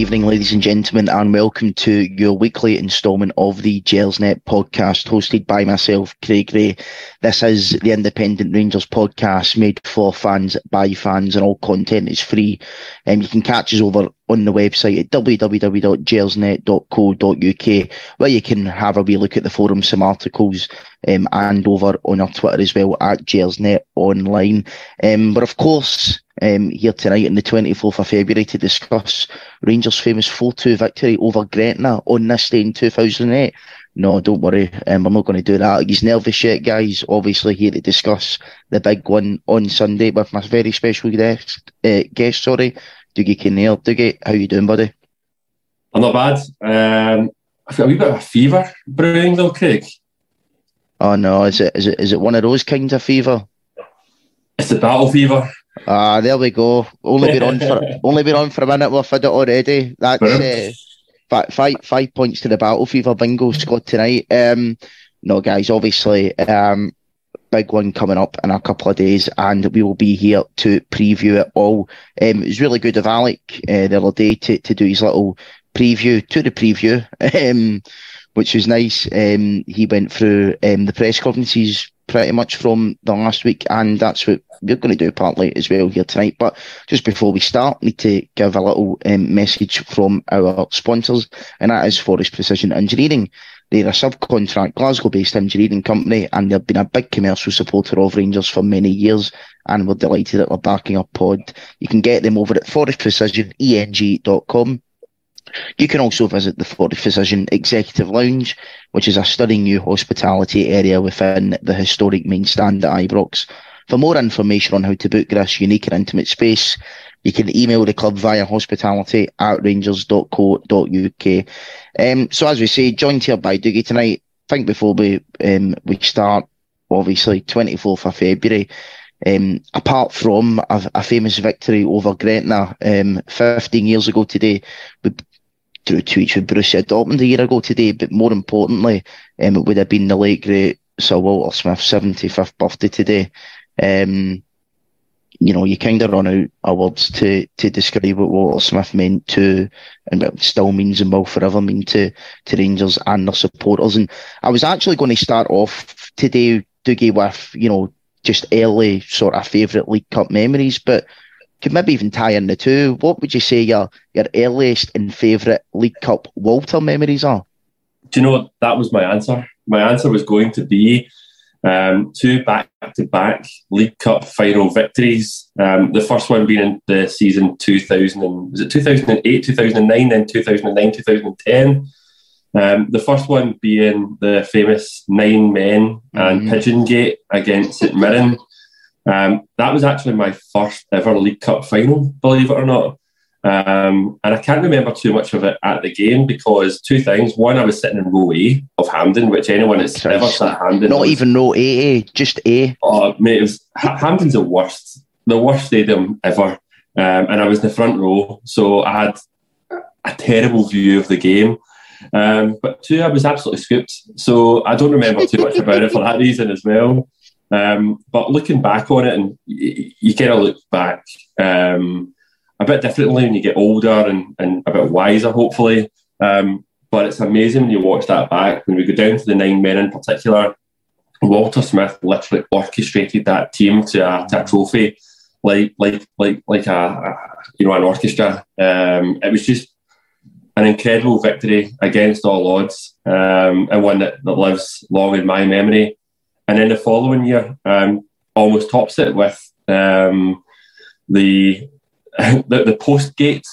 Evening, ladies and gentlemen, and welcome to your weekly instalment of the Gersnet podcast, hosted by myself, Craig Ray. This is the Independent Rangers podcast made for fans, by fans, and all content is free. And um, you can catch us over on the website at www.gersnet.co.uk, where you can have a wee look at the forum, some articles, um, and over on our Twitter as well at Gersnet Online. Um, but of course, um, here tonight on the 24th of February to discuss Rangers' famous 4 2 victory over Gretna on this day in 2008. No, don't worry, um, we're not going to do that. He's nervous yet, guys. Obviously, here to discuss the big one on Sunday with my very special guest, uh, guest sorry, Dougie Kinnear. Dougie, how you doing, buddy? I'm not bad. Um, I've got a wee bit of a fever brewing though, Craig. Oh no, is it is it is it one of those kinds of fever? It's the battle fever. Ah, there we go. Only been on for only been on for a minute. We've had it already. That's uh, five, five, five points to the battle fever bingo squad tonight. Um, no, guys, obviously, um, big one coming up in a couple of days, and we will be here to preview it all. Um, it was really good of Alec uh, the other day to, to do his little preview to the preview, um, which was nice. Um, he went through um, the press conferences pretty much from the last week, and that's what we're going to do partly as well here tonight. But just before we start, need to give a little um, message from our sponsors, and that is Forest Precision Engineering. They're a subcontract Glasgow-based engineering company, and they've been a big commercial supporter of Rangers for many years. And we're delighted that they're backing our pod. You can get them over at forestprecisioneng.com. You can also visit the Forest Precision Executive Lounge, which is a stunning new hospitality area within the historic main stand at Ibrox. For more information on how to book this unique and intimate space, you can email the club via hospitality at rangers.co.uk. Um, so as we say, joined here by Dougie tonight. I think before we um, we start, obviously, 24th of February, um, apart from a, a, famous victory over Gretna um, 15 years ago today, we drew tweets with Borussia Dortmund a year ago today, but more importantly, um, it would have been the late great Sir Walter Smith's 75th birthday today. Um, you know, you kind of run out of words to, to describe what Walter Smith meant to, and still means and will forever mean to, to Rangers and their supporters. And I was actually going to start off today, Dougie, with, you know, just early sort of favourite League Cup memories, but could maybe even tie in the two. What would you say your, your earliest and favourite League Cup Walter memories are? Do you know what? That was my answer. My answer was going to be um, two back-to-back League Cup final victories. Um, the first one being in the season 2000 and, was it 2008, 2009, then 2009, 2010. Um, the first one being the famous nine men and mm-hmm. Pigeon Gate against St Mirren. Um, that was actually my first ever League Cup final, believe it or not. Um, and I can't remember too much of it at the game because two things. One, I was sitting in row A of Hampden, which anyone that's ever sat Hampden. Not even row A, just A. Oh, mate, it was, Hampden's the worst, the worst stadium ever. Um, and I was in the front row, so I had a terrible view of the game. Um, but two, I was absolutely scooped. So I don't remember too much about it for that reason as well. Um, but looking back on it, and you, kind of look back. Um, a bit differently when you get older and, and a bit wiser, hopefully. Um, but it's amazing when you watch that back. When we go down to the nine men in particular, Walter Smith literally orchestrated that team to a, to a trophy, like like like like a, a you know an orchestra. Um, it was just an incredible victory against all odds, um, and one that, that lives long in my memory. And then the following year, um, almost tops it with um, the the, the post gate,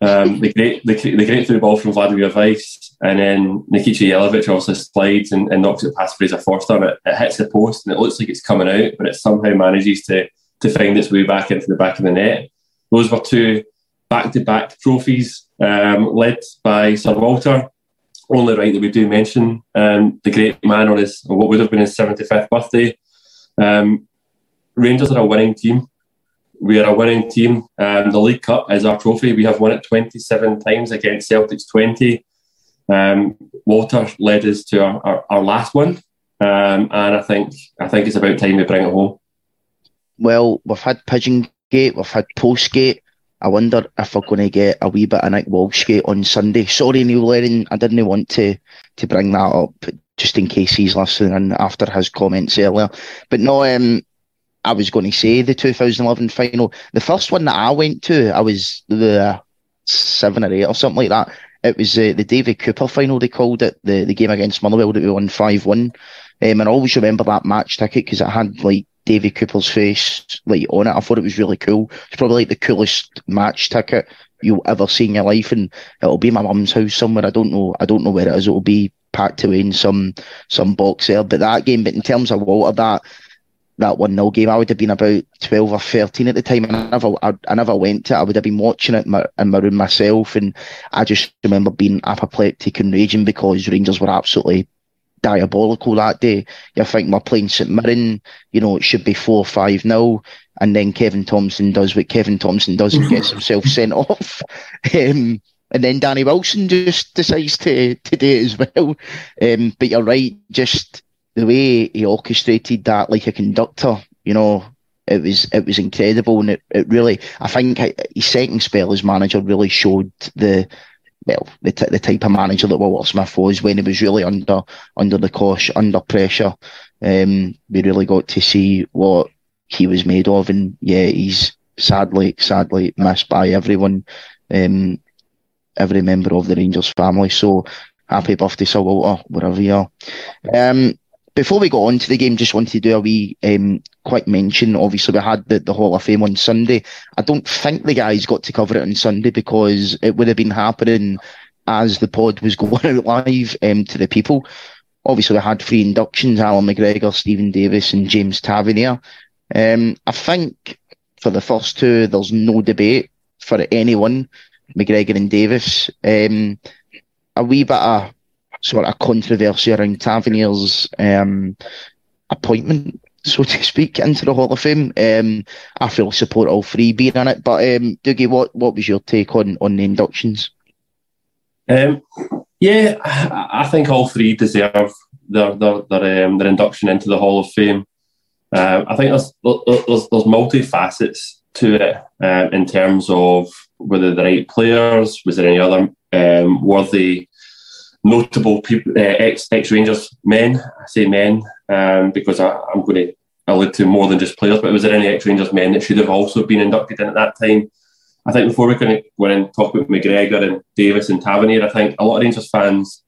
um, the great the, the great through ball from Vladimir Weiss, and then Nikica Jelavic obviously slides and, and knocks it past Fraser Forster, and it, it, hits the post, and it looks like it's coming out, but it somehow manages to to find its way back into the back of the net. Those were two back-to-back trophies um, led by Sir Walter. Only right that we do mention um, the great man on his what would have been his 75th birthday. Um, Rangers are a winning team we are a winning team. Um, the League Cup is our trophy. We have won it 27 times against Celtic's 20. Um, Walter led us to our, our, our last one, um, and I think I think it's about time we bring it home. Well, we've had Pigeon Gate, we've had Postgate. I wonder if we're going to get a wee bit of Nick Walshgate on Sunday. Sorry, Neil Lennon, I didn't want to to bring that up just in case he's listening after his comments earlier. But no, um, I was going to say the 2011 final. The first one that I went to, I was the seven or eight or something like that. It was uh, the David Cooper final, they called it, the, the game against Motherwell that we won 5 1. Um, and I always remember that match ticket because it had like David Cooper's face like on it. I thought it was really cool. It's probably like the coolest match ticket you'll ever see in your life, and it'll be my mum's house somewhere. I don't know. I don't know where it is. It'll be packed away in some some box there. But that game, but in terms of Walter, that that one 0 game, I would have been about twelve or thirteen at the time, and I never I, I never went to it. I would have been watching it in my, in my room myself, and I just remember being apoplectic and raging because Rangers were absolutely diabolical that day. You think we're playing St Mirren, you know, it should be 4 5 0. And then Kevin Thomson does what Kevin Thomson does and gets himself sent off. Um, and then Danny Wilson just decides to, to do it as well. Um, but you're right, just the way he orchestrated that like a conductor, you know, it was it was incredible and it, it really I think his second spell as manager really showed the well, the, t- the type of manager that Walter Smith was when he was really under under the cosh, under pressure. Um, we really got to see what he was made of, and yeah, he's sadly, sadly missed by everyone, um, every member of the Rangers family. So happy birthday, Sir Walter, wherever you are. Um, before we go on to the game, just wanted to do a wee um, quick mention. Obviously, we had the, the Hall of Fame on Sunday. I don't think the guys got to cover it on Sunday because it would have been happening as the pod was going out live um, to the people. Obviously, we had three inductions Alan McGregor, Steven Davis, and James Tavernier. Um, I think for the first two, there's no debate for anyone, McGregor and Davis. Um, a wee bit of sort of controversy around Tavernier's um, appointment, so to speak, into the Hall of Fame. Um, I fully support all three being in it. But um, Dougie, what what was your take on on the inductions? Um, yeah, I think all three deserve their their their, um, their induction into the Hall of Fame. Uh, I think there's there's, there's multi facets to it um, in terms of whether the right players, was there any other um, worthy notable people, uh, ex ex Rangers men. I say men um, because I, am going to allude to more than just players. But was there any ex Rangers men that should have also been inducted in at that time? I think before we can go in and talk about McGregor and Davis and Tavernier, I think a lot of Rangers fans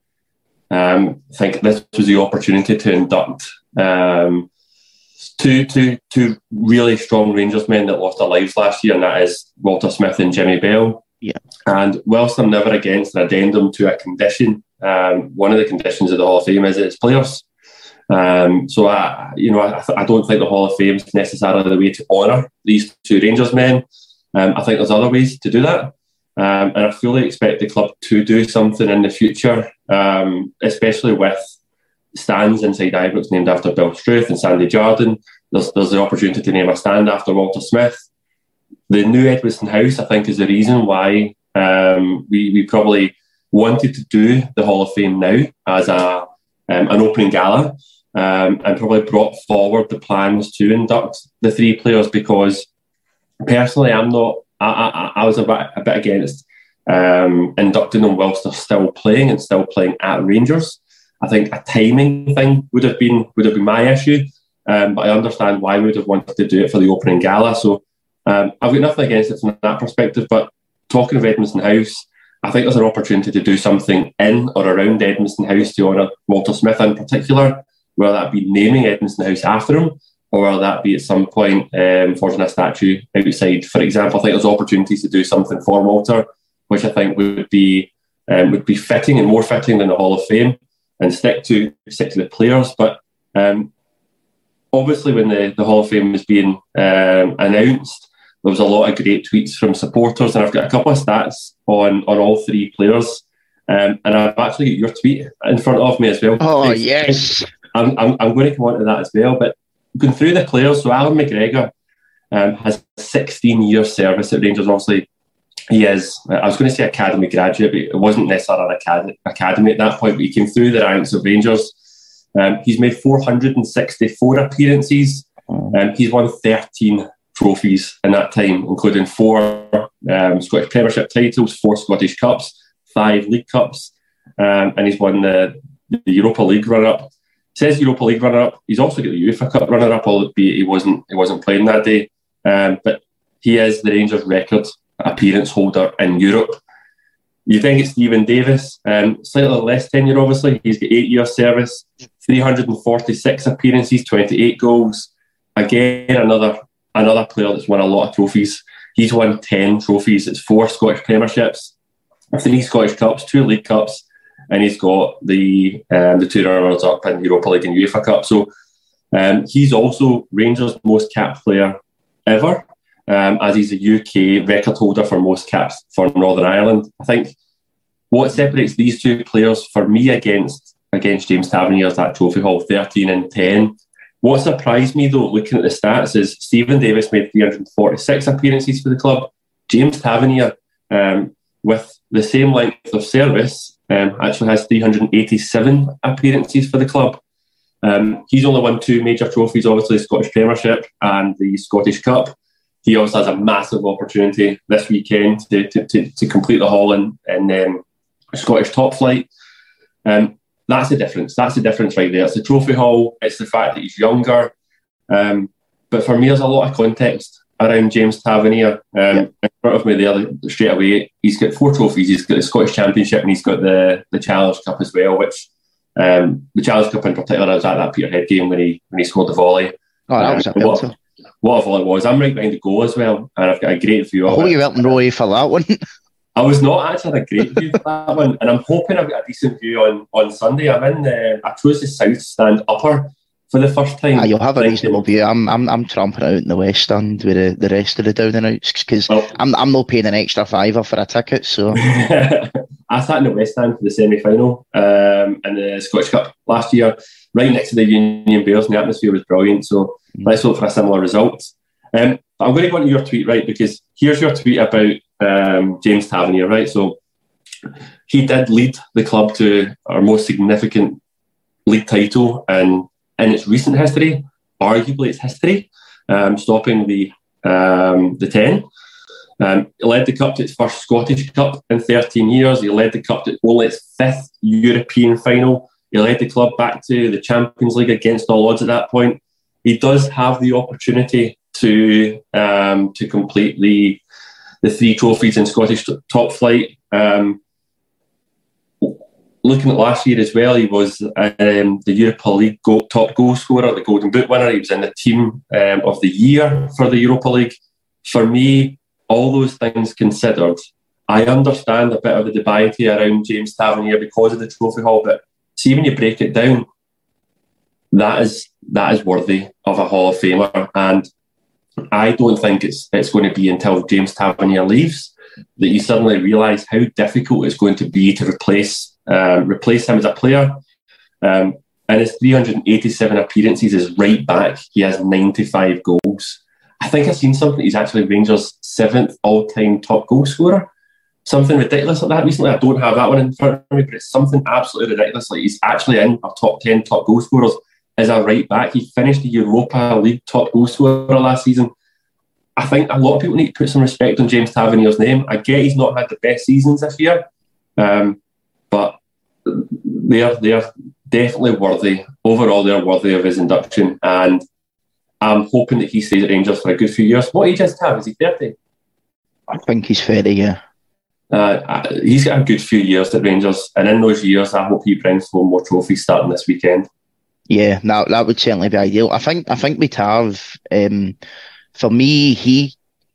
um, think this was the opportunity to induct um, two, two, two really strong Rangers men that lost their lives last year, and that is Walter Smith and Jimmy Bell. Yeah. And whilst I'm never against an addendum to a condition, um, one of the conditions of the Hall of Fame is its players. Um, so I, you know, I, I, don't think the Hall of Fame is necessarily the way to honour these two Rangers men. Um, I think there's other ways to do that, um, and I fully expect the club to do something in the future, um, especially with stands inside Ibrox named after Bill Struth and Sandy Jardine. There's, there's the opportunity to name a stand after Walter Smith. The new Edmiston House, I think, is the reason why um, we, we probably wanted to do the Hall of Fame now as a um, an opening gala, um, and probably brought forward the plans to induct the three players because personally, I'm not. I, I, I was a bit, a bit against um, inducting them whilst they're still playing and still playing at Rangers. I think a timing thing would have been would have been my issue, um, but I understand why we would have wanted to do it for the opening gala. So um, I've got nothing against it from that perspective. But talking of Edmiston House, I think there's an opportunity to do something in or around Edmiston House to honour Walter Smith in particular, whether that be naming Edmiston House after him or whether that be at some point um, forging a statue outside. For example, I think there's opportunities to do something for Walter, which I think would be um, would be fitting and more fitting than the Hall of Fame, and stick to stick to the players. But um, obviously, when the, the Hall of Fame was being um, announced, there was a lot of great tweets from supporters, and I've got a couple of stats on on all three players. Um, and I've actually got your tweet in front of me as well. Oh yes, I'm, I'm, I'm going to come on to that as well. But going through the players, so Alan McGregor um, has 16 years service at Rangers. Obviously, he is. I was going to say academy graduate, but it wasn't necessarily an academy, academy at that point. But he came through the ranks of Rangers. Um, he's made 464 appearances. Um, he's won 13 trophies in that time, including four um, Scottish Premiership titles, four Scottish Cups, five League Cups, um, and he's won the, the Europa League runner-up. Says Europa League runner-up. He's also got the UEFA Cup runner-up, albeit he wasn't he wasn't playing that day. Um, but he is the Rangers record appearance holder in Europe. You then get Steven Davis, um, slightly less tenure, obviously. He's got eight years service, 346 appearances, 28 goals. Again, another another player that's won a lot of trophies. He's won 10 trophies. It's four Scottish Premierships, three Scottish Cups, two League Cups, and he's got the um, the two runners up in Europa League and UEFA Cup. So um, he's also Rangers' most capped player ever, um, as he's a UK record holder for most caps for Northern Ireland. I think what separates these two players for me against against James Tavernier is that trophy haul 13 and 10. What surprised me though, looking at the stats, is Steven Davis made 346 appearances for the club. James Tavernier, um, with the same length of service, um, actually has 387 appearances for the club. Um, he's only won two major trophies, obviously the Scottish Premiership and the Scottish Cup. He also has a massive opportunity this weekend to, to, to, to complete the haul in, in um, Scottish top flight. Um, that's the difference. That's the difference right there. It's the trophy haul. It's the fact that he's younger. Um, but for me, there's a lot of context around James Tavernier. Um, yeah. In front of me the other straight away, he's got four trophies. He's got the Scottish Championship and he's got the the Challenge Cup as well. Which um, the Challenge Cup in particular, I was at that Peterhead game when he when he scored the volley. Oh, that was a um, what, what a volley was! I'm right behind the goal as well, and I've got a great view of hope it. you went Roy for that one. I was not actually had a great view for that one, and I'm hoping I've got a decent view on, on Sunday. I'm in the I chose the south stand upper for the first time. Ah, you'll have a reasonable view. I'm I'm I'm tramping out in the west stand with the, the rest of the down and outs because well, I'm I'm not paying an extra fiver for a ticket. So I sat in the west stand for the semi final um, in the Scottish Cup last year, right next to the Union Bears, and the atmosphere was brilliant. So mm. let's hope for a similar result. Um, I'm going to go into your tweet, right? Because here's your tweet about um, James Tavernier, right? So he did lead the club to our most significant league title and in its recent history, arguably its history, um, stopping the um, the ten. Um, he led the cup to its first Scottish Cup in 13 years. He led the cup to only its fifth European final. He led the club back to the Champions League against all odds at that point. He does have the opportunity to um, to complete the the three trophies in Scottish top flight. Um, looking at last year as well, he was um, the Europa League top goal scorer, the Golden Boot winner. He was in the team um, of the year for the Europa League. For me, all those things considered, I understand a bit of the debate around James Tavernier because of the trophy haul, but see when you break it down, that is that is worthy of a Hall of Famer. And I don't think it's it's going to be until James Tavernier leaves that you suddenly realise how difficult it's going to be to replace um, replace him as a player. Um, and his 387 appearances is right back. He has 95 goals. I think I've seen something. He's actually Rangers' seventh all-time top goal scorer. Something ridiculous like that recently. I don't have that one in front of me, but it's something absolutely ridiculous. Like he's actually in our top 10 top goal scorers as a right back. He finished the Europa League top goal scorer last season. I think a lot of people need to put some respect on James Tavernier's name. I get he's not had the best seasons this year, um, but they're they're definitely worthy. Overall, they're worthy of his induction, and I'm hoping that he stays at Rangers for a good few years. What age does Tav? Is he thirty? I think he's thirty. Yeah. Uh, he's got a good few years at Rangers, and in those years, I hope he brings home more trophies starting this weekend. Yeah, that that would certainly be ideal. I think I think we Tav, um, for me, he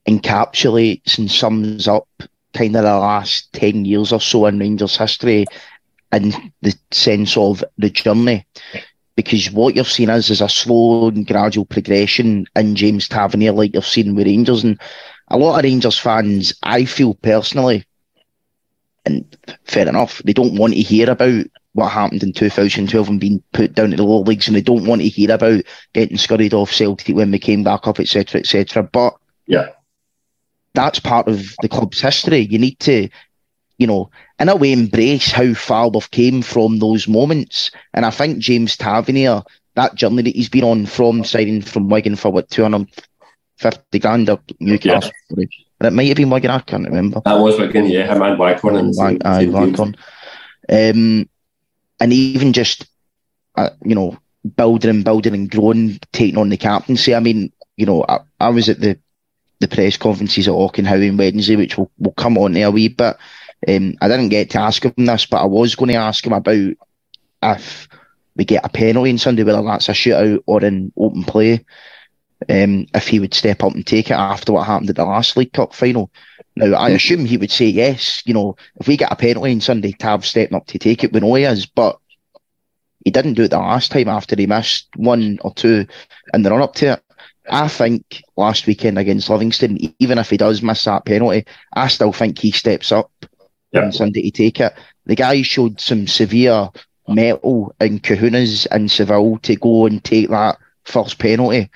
encapsulates and sums up kind of the last ten years or so in Rangers history in the sense of the journey. Because what you've seen is is a slow and gradual progression in James Tavernier, like you've seen with Rangers, and a lot of Rangers fans, I feel personally, and fair enough, they don't want to hear about what happened in 2012 and being put down to the lower leagues, and they don't want to hear about getting scurried off Celtic when we came back up, etc., etc. But yeah, that's part of the club's history. You need to, you know, in a way, embrace how far we've came from those moments. And I think James Tavernier, that journey that he's been on from signing from Wigan for what 200, 50 grand or Newcastle. Yeah. But it might have been Wigan, I can't remember. That was Wigan, yeah, him and Waghorn. And Wag- aye, Waghorn. Um, and even just, uh, you know, building and building and growing, taking on the captaincy. I mean, you know, I, I was at the the press conferences at Auchenhowie on Wednesday, which will will come on there a wee bit. Um, I didn't get to ask him this, but I was going to ask him about if we get a penalty on Sunday, whether that's a shootout or in open play, um, if he would step up and take it after what happened at the last League Cup final. Now, I assume he would say yes. You know, if we get a penalty on Sunday, Tav stepping up to take it, we know he is, but he didn't do it the last time after he missed one or two in the run up to it. I think last weekend against Livingston, even if he does miss that penalty, I still think he steps up yep. on Sunday to take it. The guy showed some severe mettle in kahunas in Seville to go and take that first penalty.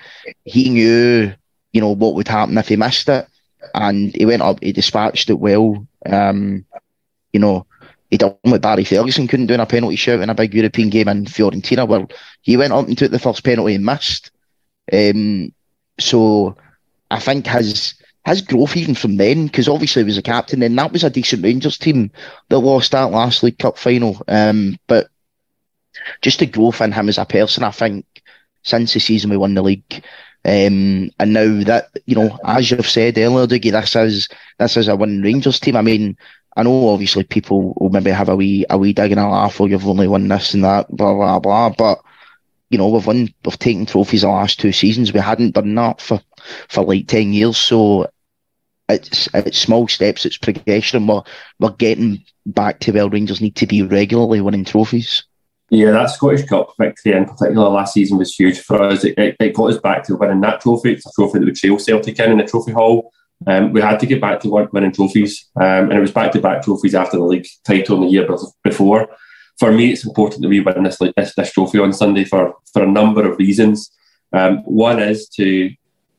He knew, you know, what would happen if he missed it. And he went up, he dispatched it well. Um, you know, he done what Barry Ferguson couldn't do in a penalty shout in a big European game in Fiorentina. Well, he went up and took the first penalty and missed. Um, so I think his his growth even from then, because obviously he was a captain, and that was a decent Rangers team that lost that last League Cup final. Um, but just the growth in him as a person, I think, since the season we won the league. Um, and now that you know, as you've said earlier, Dougie, this is this is a winning Rangers team. I mean, I know obviously people will maybe have a wee a wee dig and a laugh, or oh, you've only won this and that, blah blah blah. But you know, we've won, we've taken trophies the last two seasons. We hadn't done that for for like ten years. So it's it's small steps, it's progression. We're we're getting back to where Rangers need to be regularly winning trophies. Yeah, that Scottish Cup victory in particular last season was huge for us. It, it, it got us back to winning that trophy. It's a trophy that we trail Celtic in in the trophy haul. Um, we had to get back to winning trophies, um, and it was back to back trophies after the league title in the year before. For me, it's important that we win this this, this trophy on Sunday for for a number of reasons. Um, one is to,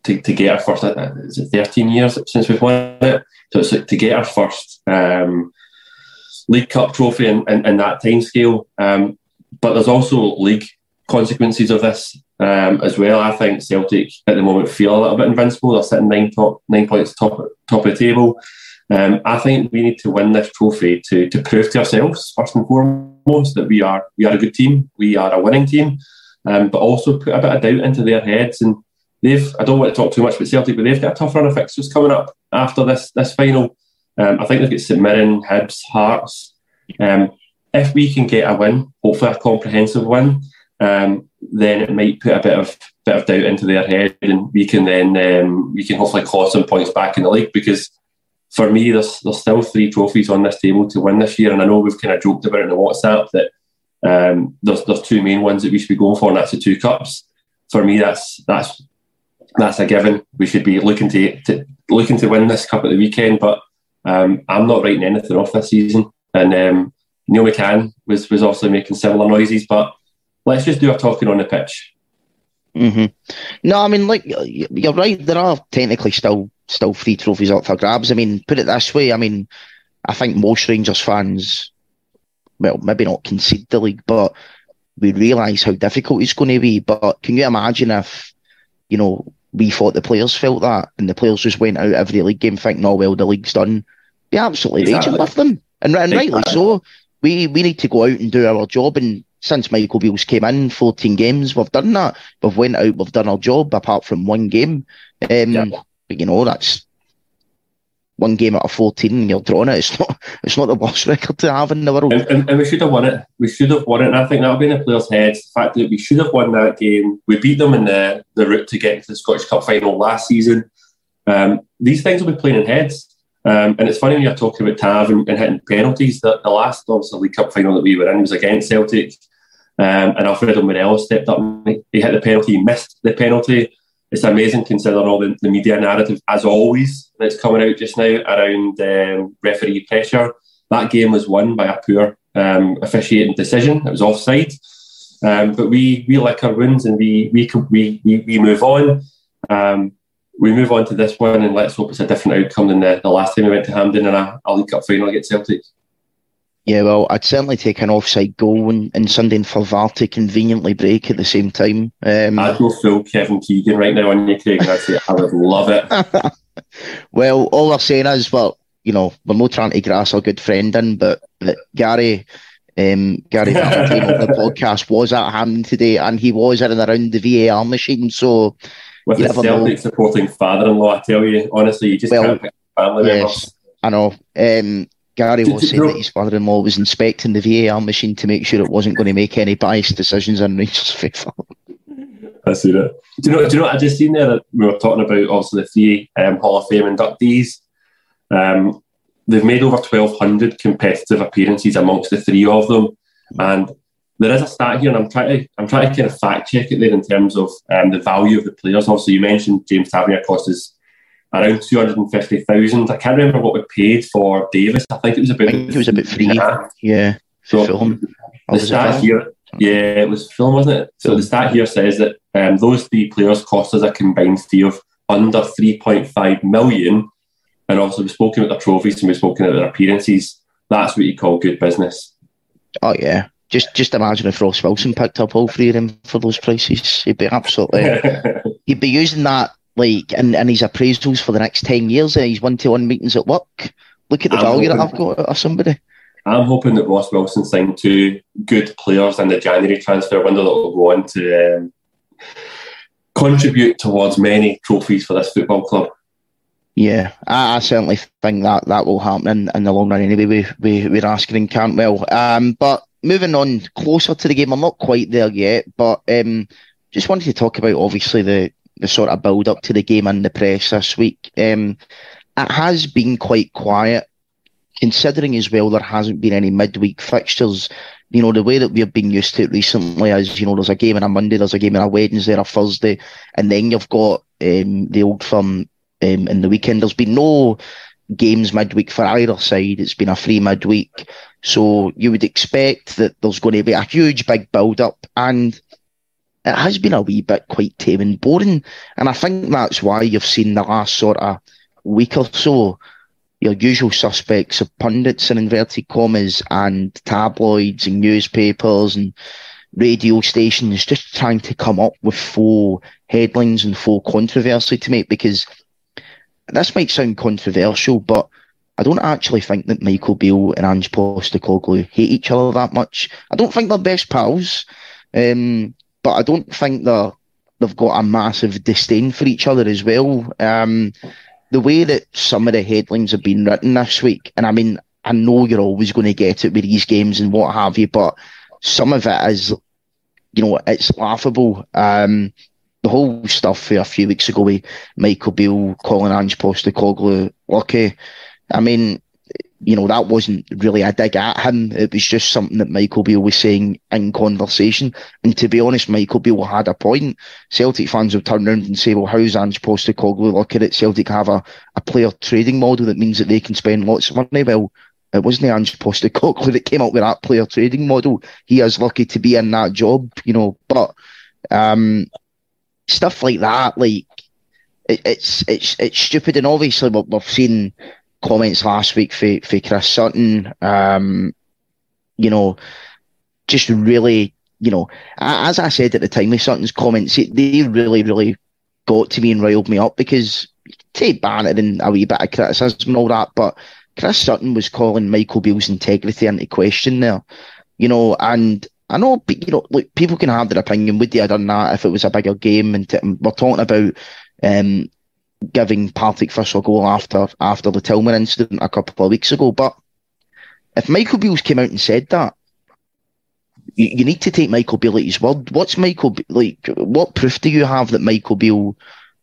to to get our first. Uh, is it thirteen years since we've won it? So it's to get our first um, League Cup trophy in, in, in that time scale. Um, but there's also league consequences of this um, as well. I think Celtic at the moment feel a little bit invincible. They're sitting nine top nine points top top of the table. Um, I think we need to win this trophy to to prove to ourselves first and foremost that we are we are a good team, we are a winning team, um, but also put a bit of doubt into their heads. And they've I don't want to talk too much about Celtic, but they've got a tough run of fixtures coming up after this this final. Um, I think they've got St Mirren, Hibs, Hearts. Um, if we can get a win, hopefully a comprehensive win, um, then it might put a bit of bit of doubt into their head, and we can then um, we can hopefully claw some points back in the league. Because for me, there's there's still three trophies on this table to win this year, and I know we've kind of joked about it in the WhatsApp that um, there's there's two main ones that we should be going for, and that's the two cups. For me, that's that's that's a given. We should be looking to, to looking to win this cup at the weekend, but um, I'm not writing anything off this season, and um, Neil McCann was was also making similar noises. But let's just do our talking on the pitch. Mm-hmm. No, I mean, like you're right. There are technically still still three trophies up for grabs. I mean, put it this way. I mean, I think most Rangers fans, well, maybe not concede the league, but we realise how difficult it's going to be. But can you imagine if, you know, we thought the players felt that and the players just went out every league game thinking, oh, well, the league's done. Be absolutely exactly. raging with them. And, and exactly. rightly so we we need to go out and do our job. And since Michael Beales came in, 14 games, we've done that. We've went out, we've done our job apart from one game. Um, yeah. But you know, that's one game out of 14 and you're drawing it. It's not, it's not the worst record to have in the world. And, and, and we should have won it. We should have won it. And I think that'll be in the players' heads. The fact that we should have won that game. We beat them in the, the route to get to the Scottish Cup final last season. Um, these things will be playing in heads. Um, and it's funny when you're talking about Tav and, and hitting penalties. The, the last obviously League Cup final that we were in was against Celtic, um, and Alfredo Morelos stepped up. He hit the penalty, he missed the penalty. It's amazing considering all the, the media narrative, as always, that's coming out just now around um, referee pressure. That game was won by a poor um, officiating decision. It was offside. Um, but we we lick our wounds and we we we we, we move on. Um, we move on to this one and let's hope it's a different outcome than the, the last time we went to Hampden in a, a League Cup final against Celtic. Yeah, well, I'd certainly take an offside goal and, and something for VAR to conveniently break at the same time. Um, I'd go full Kevin Keegan right now on you, Craig, and I'd say I would love it. well, all they're saying is, well, you know, we're not trying to grass our good friend in, but Gary um, Gary Valentine of the podcast was at Hampden today, and he was in and around the VAR machine. So, with a Celtic supporting father-in-law, I tell you, honestly, you just well, can't pick family yes, members. I know. Um, Gary was saying that his father-in-law was inspecting the VAR machine to make sure it wasn't going to make any biased decisions in Rangers' favour. I see that. Do you know? Do you know? What I just seen there that we were talking about also the three um, Hall of Fame inductees. Um, they've made over twelve hundred competitive appearances amongst the three of them, and there is a stat here, and I'm trying to I'm trying to kind of fact check it there in terms of um, the value of the players. Obviously, you mentioned James Tavernier cost us around two hundred and fifty thousand. I can't remember what we paid for Davis. I think it was about. I think it was about three. Yeah. yeah. So film. the stat here, yeah, it was film, wasn't it? So the stat here says that um, those three players cost us a combined fee of under three point five million. And also, we've spoken about the trophies and we've spoken about their appearances. That's what you call good business. Oh yeah, just just imagine if Ross Wilson picked up all three of them for those prices. He'd be absolutely. he'd be using that like in, in his appraisals for the next 10 years and his one-to-one meetings at work. Look at the I'm value hoping, that I've got or somebody. I'm hoping that Ross Wilson signed two good players in the January transfer window that will go on to um, contribute towards many trophies for this football club. Yeah, I, I, certainly think that that will happen in, in the long run anyway. We, we, we're asking in Cantwell. Um, but moving on closer to the game, I'm not quite there yet, but um, just wanted to talk about obviously the, the sort of build up to the game and the press this week. Um, it has been quite quiet, considering as well there hasn't been any midweek fixtures. You know, the way that we've been used to it recently is, you know, there's a game on a Monday, there's a game on a Wednesday, a Thursday, and then you've got um, the old firm um, in the weekend. There's been no games midweek for either side. It's been a free midweek. So you would expect that there's going to be a huge big build up and it has been a wee bit quite tame and boring. And I think that's why you've seen the last sort of week or so your usual suspects of pundits and in inverted commas and tabloids and newspapers and radio stations just trying to come up with full headlines and full controversy to make because this might sound controversial, but I don't actually think that Michael Beale and Ange Postecoglou hate each other that much. I don't think they're best pals. Um, but I don't think they're, they've got a massive disdain for each other as well. Um, the way that some of the headlines have been written this week, and I mean, I know you're always going to get it with these games and what have you, but some of it is, you know, it's laughable. Um, the whole stuff a few weeks ago with Michael Beale calling Ange Postecoglou lucky. I mean, you know, that wasn't really a dig at him. It was just something that Michael Beale was saying in conversation. And to be honest, Michael Beale had a point. Celtic fans will turn around and say, well, how's Ange Postecoglou look at? Celtic have a, a player trading model that means that they can spend lots of money. Well, it wasn't Ange Postecoglou that came up with that player trading model. He is lucky to be in that job, you know, but, um, stuff like that, like, it, it's, it's, it's stupid. And obviously what we've seen, comments last week for, for Chris Sutton. Um, you know, just really, you know, as I said at the time with Sutton's comments, they really, really got to me and riled me up because take Barnett and a wee bit of criticism and all that, but Chris Sutton was calling Michael Beale's integrity into question there, you know, and I know, you know, like people can have their opinion. Would they have done that if it was a bigger game? And t- we're talking about um, giving Partick Thistle a goal after after the Tillman incident a couple of weeks ago. But if Michael Beale's came out and said that, you, you need to take Michael Beale at his word. What's Michael like? What proof do you have that Michael Beale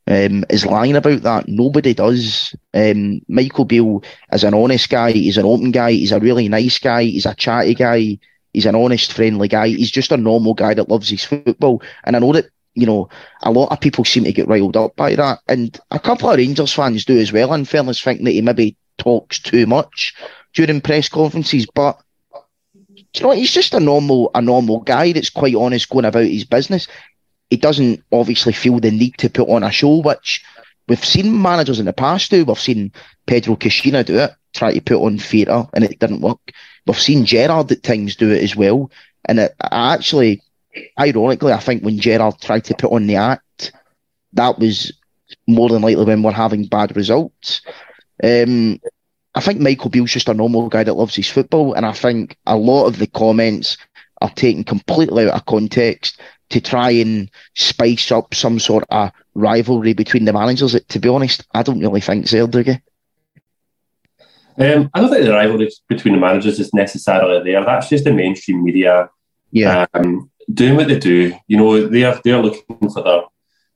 um, is lying about that? Nobody does. Um, Michael Beale is an honest guy. He's an open guy. He's a really nice guy. He's a chatty guy. He's an honest, friendly guy. He's just a normal guy that loves his football. And I know that you know, a lot of people seem to get riled up by that. And a couple of Rangers fans do as well, in fairness, think that he maybe talks too much during press conferences. But you know, he's just a normal, a normal guy that's quite honest going about his business. He doesn't obviously feel the need to put on a show, which we've seen managers in the past do. We've seen Pedro Caixinha do it. try to put on theatre and it didn't work. We've seen Gerrard at times do it as well. And it, I actually, ironically, I think when Gerrard tried to put on the act, that was more than likely when we're having bad results. Um, I think Michael Beale's just a normal guy that loves his football, and I think a lot of the comments are taken completely out of context to try and spice up some sort of rivalry between the managers. To be honest, I don't really think so, do you? Um, I don't think the rivalry between the managers is necessarily there. That's just the mainstream media, yeah, um, doing what they do. You know, they are they're looking for their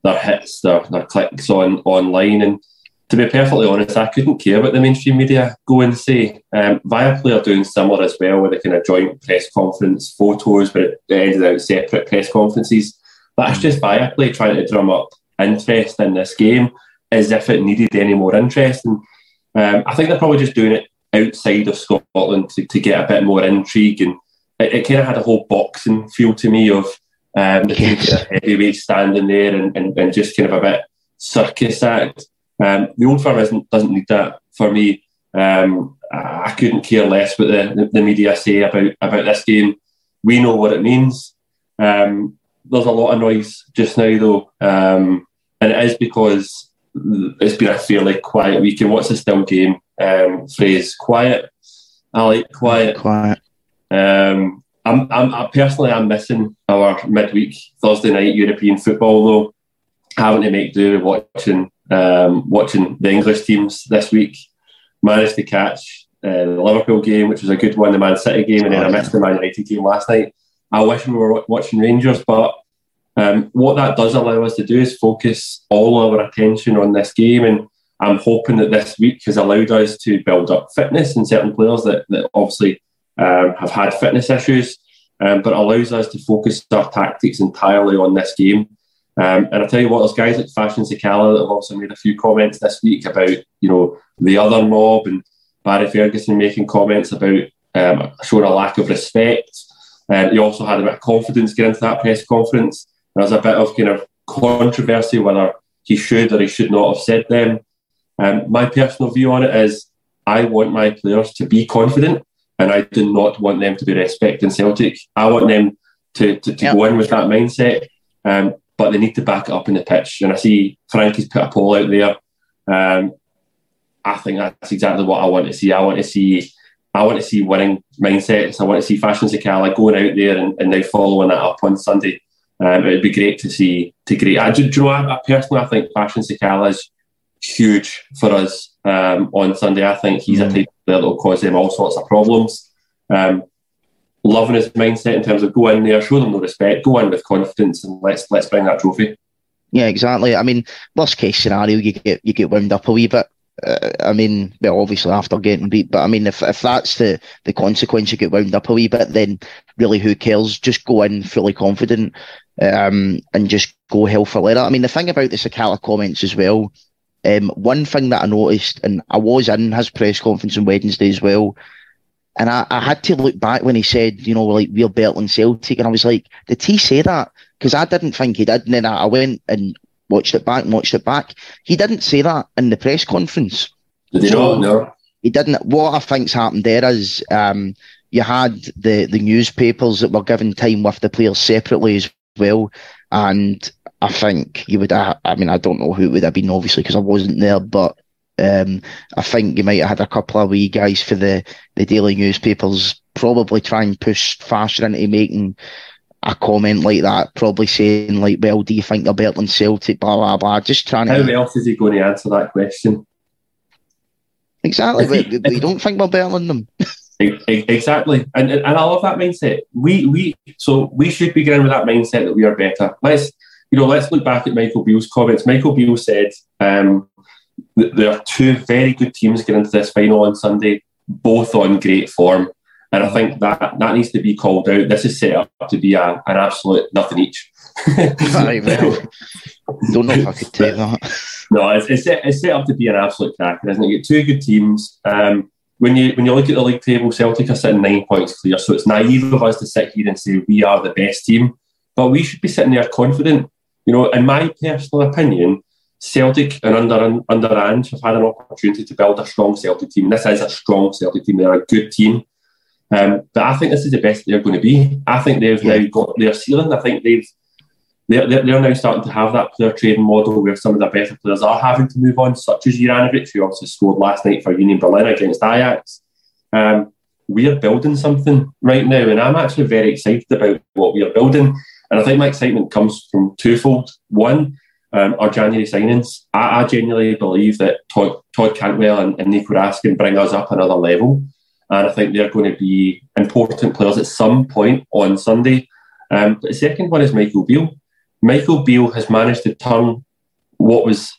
their hits, their, their clicks on online, and to be perfectly honest, I couldn't care what the mainstream media go and say. Um, Viaplay are doing similar as well, with a kind of joint press conference photos, but it ended out separate press conferences. That's just Viaplay trying to drum up interest in this game as if it needed any more interest. And um, I think they're probably just doing it outside of Scotland to, to get a bit more intrigue. And it, it kind of had a whole boxing feel to me of um, the yes. kind of heavyweight standing there and, and, and just kind of a bit circus act. Um, the old firm isn't, doesn't need that for me. Um, I couldn't care less what the, the media say about, about this game. We know what it means. Um, there's a lot of noise just now, though, um, and it is because it's been a fairly quiet week. And what's the still game um, phrase? Quiet. I like quiet. Quiet. Um, I'm, I'm I personally, I'm missing our midweek Thursday night European football though. Having to make do with watching um, watching the English teams this week. Managed to catch uh, the Liverpool game, which was a good one, the Man City game, and then I missed the Man United game last night. I wish we were watching Rangers, but um, what that does allow us to do is focus all our attention on this game. And I'm hoping that this week has allowed us to build up fitness in certain players that, that obviously um, have had fitness issues, um, but allows us to focus our tactics entirely on this game. Um, and I tell you what, there's guys like Fashion Sakala that have also made a few comments this week about, you know, the other mob and Barry Ferguson making comments about um, showing a lack of respect. And he also had a bit of confidence getting into that press conference. There's a bit of kind of controversy whether he should or he should not have said them. Um, my personal view on it is I want my players to be confident and I do not want them to be respecting Celtic. I want them to, to, to yep. go in with that mindset, um, but they need to back it up in the pitch. And I see Frankie's put a poll out there. Um, I think that's exactly what I want to see. I want to see I want to see winning mindsets. I want to see Fashion Sakala going out there and, and now following that up on Sunday. Um, it'd be great to see. To great. I, do, do you know? I, I personally, I think Fashion Sakala is huge for us um, on Sunday. I think he's mm. a type of that will cause them all sorts of problems. Um, loving his mindset in terms of go in there, show them no respect, go in with confidence, and let's let's bring that trophy. Yeah, exactly. I mean, worst case scenario, you get you get wound up a wee bit. Uh, I mean, well, obviously after getting beat, but I mean, if if that's the the consequence, you get wound up a wee bit, then really, who cares? Just go in fully confident, um, and just go hell for. I mean, the thing about the Sakala comments as well, um, one thing that I noticed, and I was in his press conference on Wednesday as well, and I, I had to look back when he said, you know, like we're better than Celtic, and I was like, did he say that? Because I didn't think he did, and then I went and watched it back and watched it back. He didn't say that in the press conference. Did he so not? No. He didn't. What I think's happened there is um, you had the the newspapers that were given time with the players separately as well, and I think you would. I, I mean, I don't know who it would have been, obviously, because I wasn't there, but um, I think you might have had a couple of wee guys for the the daily newspapers probably try and push faster into making a comment like that, probably saying like, "Well, do you think they're better than Celtic?" Blah blah blah. Just trying How to. How else is he going to answer that question? Exactly, but we don't think we're better than them. exactly, and and I love that mindset. We we so we should begin with that mindset that we are better. Let's you know let's look back at Michael Beale's comments. Michael Beale said um, there are two very good teams getting into this final on Sunday, both on great form. And I think that that needs to be called out. This is set up to be a, an absolute nothing each. right, well, don't know if I could take that. No, it's, it's, set, it's set up to be an absolute cracker, isn't it? You get two good teams. Um, when you when you look at the league table, Celtic are sitting nine points clear, so it's naive of us to sit here and say we are the best team. But we should be sitting there confident. You know, in my personal opinion, Celtic and under Ange have had an opportunity to build a strong Celtic team. This is a strong Celtic team. They're a good team. Um, but I think this is the best they're going to be. I think they've yeah. now got their ceiling. I think they've they're, they're now starting to have that player trading model where some of the better players are having to move on, such as Juranovic, who also scored last night for Union Berlin against Ajax. Um, we're building something right now, and I'm actually very excited about what we are building. And I think my excitement comes from twofold. One, um, our January signings. I, I genuinely believe that Todd, Todd Cantwell and, and Nico Raskin bring us up another level. And I think they're going to be important players at some point on Sunday. Um, but the second one is Michael Beale. Michael Beale has managed to turn what was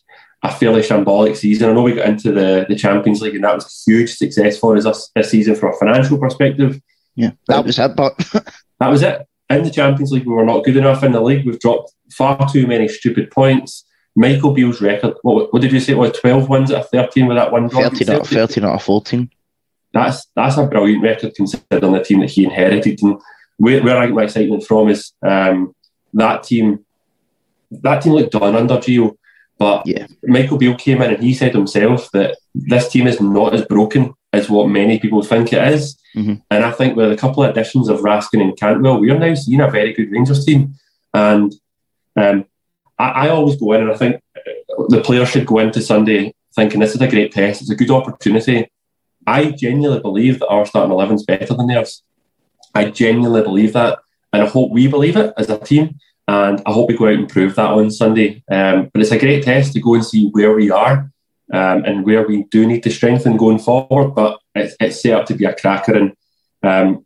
a fairly shambolic season. I know we got into the, the Champions League and that was a huge success for us this, this season from a financial perspective. Yeah, that was it. But that was it. In the Champions League, we were not good enough. In the league, we've dropped far too many stupid points. Michael Beale's record, what, what did you say? It was 12 wins at 13 with that one draw? 13 out, of 13 out of 14. That's, that's a brilliant record considering the team that he inherited. And where, where I get my excitement from is um, that team that team looked done under Gio. But yeah. Michael Beale came in and he said himself that this team is not as broken as what many people think it is. Mm-hmm. And I think with a couple of additions of Raskin and Cantwell, we are now seeing a very good Rangers team. And um, I, I, always go in and I think the players should go into Sunday thinking this is a great test, it's a good opportunity. I genuinely believe that our starting 11 is better than theirs. I genuinely believe that. And I hope we believe it as a team. And I hope we go out and prove that on Sunday. Um, but it's a great test to go and see where we are um, and where we do need to strengthen going forward. But it's, it's set up to be a cracker. And, um,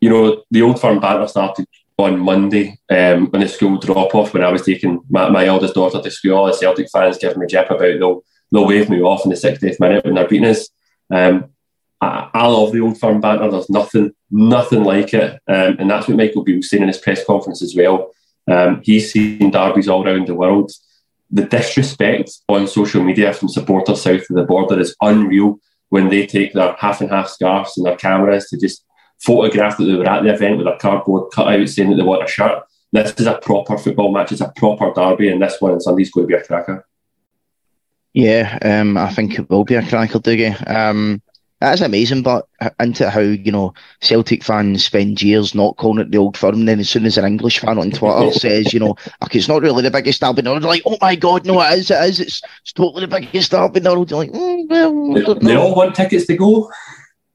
you know, the old firm banter started on Monday um, when the school drop off when I was taking my, my eldest daughter to school. All the Celtic fans giving me a jip about they'll, they'll wave me off in the 60th minute when they're beating us. Um, I, I, love the old firm banter. There's nothing, nothing like it, um, and that's what Michael Beale was saying in his press conference as well. Um, he's seen derbies all around the world. The disrespect on social media from supporters south of the border is unreal when they take their half and half scarves and their cameras to just photograph that they were at the event with a cardboard cutout saying that they want a shirt. This is a proper football match. It's a proper derby, and this one on Sunday's going to be a cracker. Yeah, um, I think it will be a cracker, Dougie. Um, that's amazing, but into how you know Celtic fans spend years not calling it the old firm, then as soon as an English fan on Twitter says, you know, okay, it's not really the biggest derby in the world, they're like, oh my god, no, it is, it is, it's, it's totally the biggest derby in the world. You're like, mm, well, they, they all want tickets to go.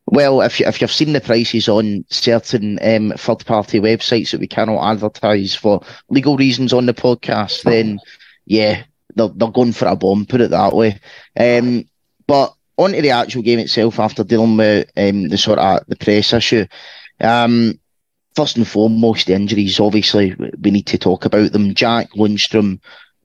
Well, if you, if you've seen the prices on certain um, third party websites that we cannot advertise for legal reasons on the podcast, then yeah, they're, they're going for a bomb. Put it that way. Um, but on to the actual game itself after dealing with um, the sort of the press issue. Um, first and foremost, the injuries. Obviously, we need to talk about them. Jack Lundstram,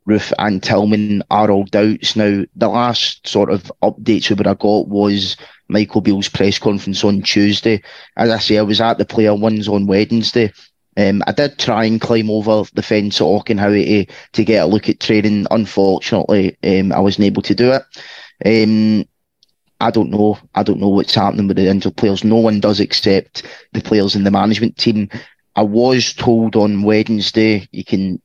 Roofe, and Tillman are all doubts now. The last sort of updates we would have got was Michael Beale's press conference on Tuesday. As I say, I was at the player ones on Wednesday. Um, I did try and climb over the fence at Auchenhowie to, to get a look at training. Unfortunately, um, I wasn't able to do it. Um, I don't know. I don't know what's happening with the injured players. No one does except the players in the management team. I was told on Wednesday you can,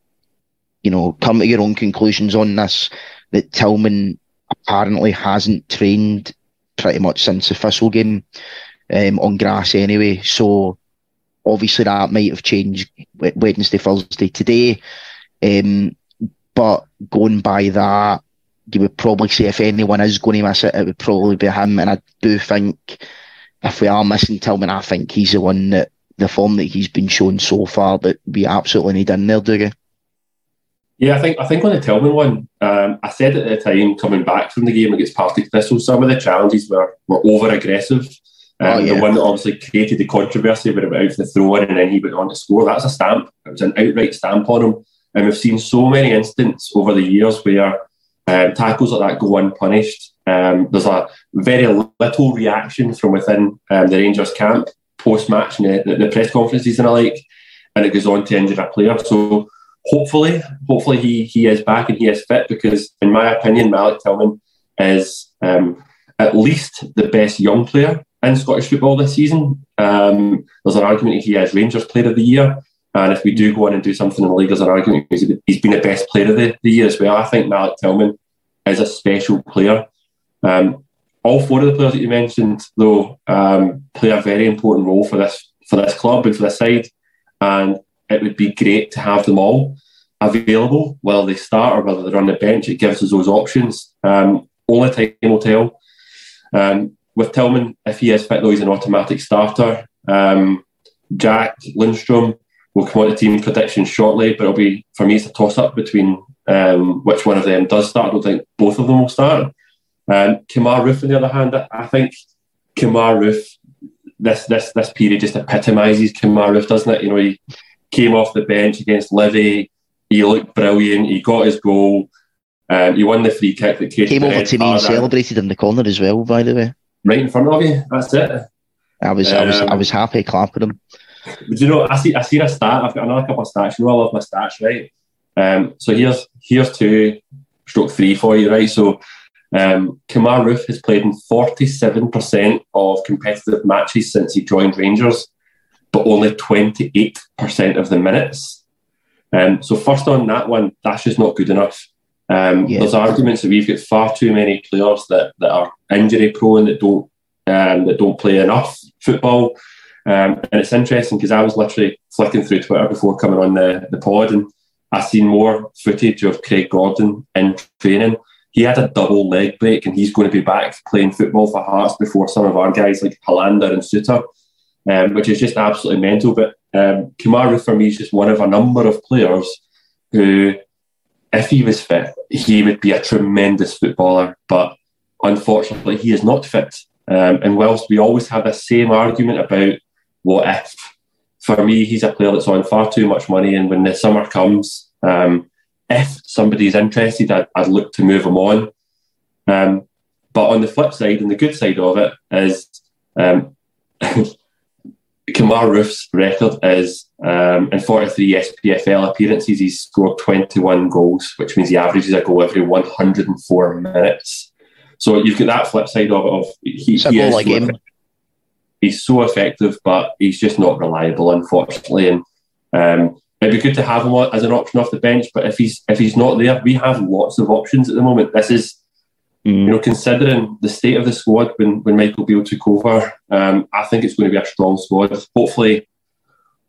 you know, come to your own conclusions on this. That Tillman apparently hasn't trained pretty much since the Thistle game um, on grass anyway. So obviously that might have changed Wednesday, Thursday, today. Um, but going by that, you would probably say if anyone is going to miss it, it would probably be him. And I do think if we are missing Tillman, I think he's the one that the form that he's been shown so far that we absolutely need in there, do you? Yeah, I think I think on the Tillman one, um, I said at the time coming back from the game against Partick Thistle, some of the challenges were, were over aggressive. Um, oh, yeah. The one that obviously created the controversy where it went out for the throw in and then he went on to score. That's a stamp. It was an outright stamp on him. And we've seen so many instances over the years where um, tackles like that go unpunished. Um, there's a very little reaction from within um, the Rangers camp post match and the, the, press conferences and the like, and it goes on to injure a player. So hopefully, hopefully he he is back and he is fit because, in my opinion, Malik Tillman is um, at least the best young player in Scottish football this season. Um, there's an argument he is Rangers Player of the Year. And if we do go on and do something in the league, there's an argument he's been the best player of the, the year as well. I think Malik Tillman is a special player. Um, all four of the players that you mentioned, though, um, play a very important role for this for this club and for this side, and it would be great to have them all available whether they start or whether they're on the bench. It gives us those options. Um, only time will tell. Um, with Tillman, if he is fit, though, he's an automatic starter. Um, Jack Lundstram will come on to team predictions shortly, but it'll be for me it's a toss up between um, which one of them does start. I don't think both of them will start. Um, Kemar Roofe, on the other hand, I think Kemar Roofe, this this this period just epitomises Kemar Roofe, doesn't it? You know, he came off the bench against Livi, he looked brilliant, he got his goal, um, he won the free kick that came over to me and celebrated in the corner as well, by the way. Right in front of you, that's it. I was um, I was I was happy clapping him. But you know, I see I see a stat. I've got another couple of stats. You know, I love my stats, right? Um, so here's here's two stroke three for you, right? So um, Kemar Roofe has played in 47% of competitive matches since he joined Rangers, but only 28% of the minutes. Um, so first on that one, that's just not good enough. Um, yeah. There's arguments that we've got far too many players that, that are injury prone that don't um, that don't play enough football. Um, and it's interesting because I was literally flicking through Twitter before coming on the, the pod and I seen more footage of Craig Gordon in training. He had a double leg break and he's going to be back playing football for Hearts before some of our guys like Helander and Souttar, um, which is just absolutely mental. But um, Kemar for me is just one of a number of players who, if he was fit, he would be a tremendous footballer. But unfortunately, he is not fit. Um, and whilst we always have the same argument about what if, for me, he's a player that's on far too much money. And when the summer comes, um, if somebody's interested, I'd, I'd, look to move him on. Um, but on the flip side, and the good side of it is um, Kemar Roofe's record is um, in 43 SPFL appearances, he's scored 21 goals, which means he averages a goal every 104 minutes. So you've got that flip side of it. Of he, he is like him. He's so effective, but he's just not reliable, unfortunately. And um, it'd be good to have him as an option off the bench. But if he's if he's not there, we have lots of options at the moment. This is, mm. you know, considering the state of the squad when when Michael Beale took over, um, I think it's going to be a strong squad. Hopefully,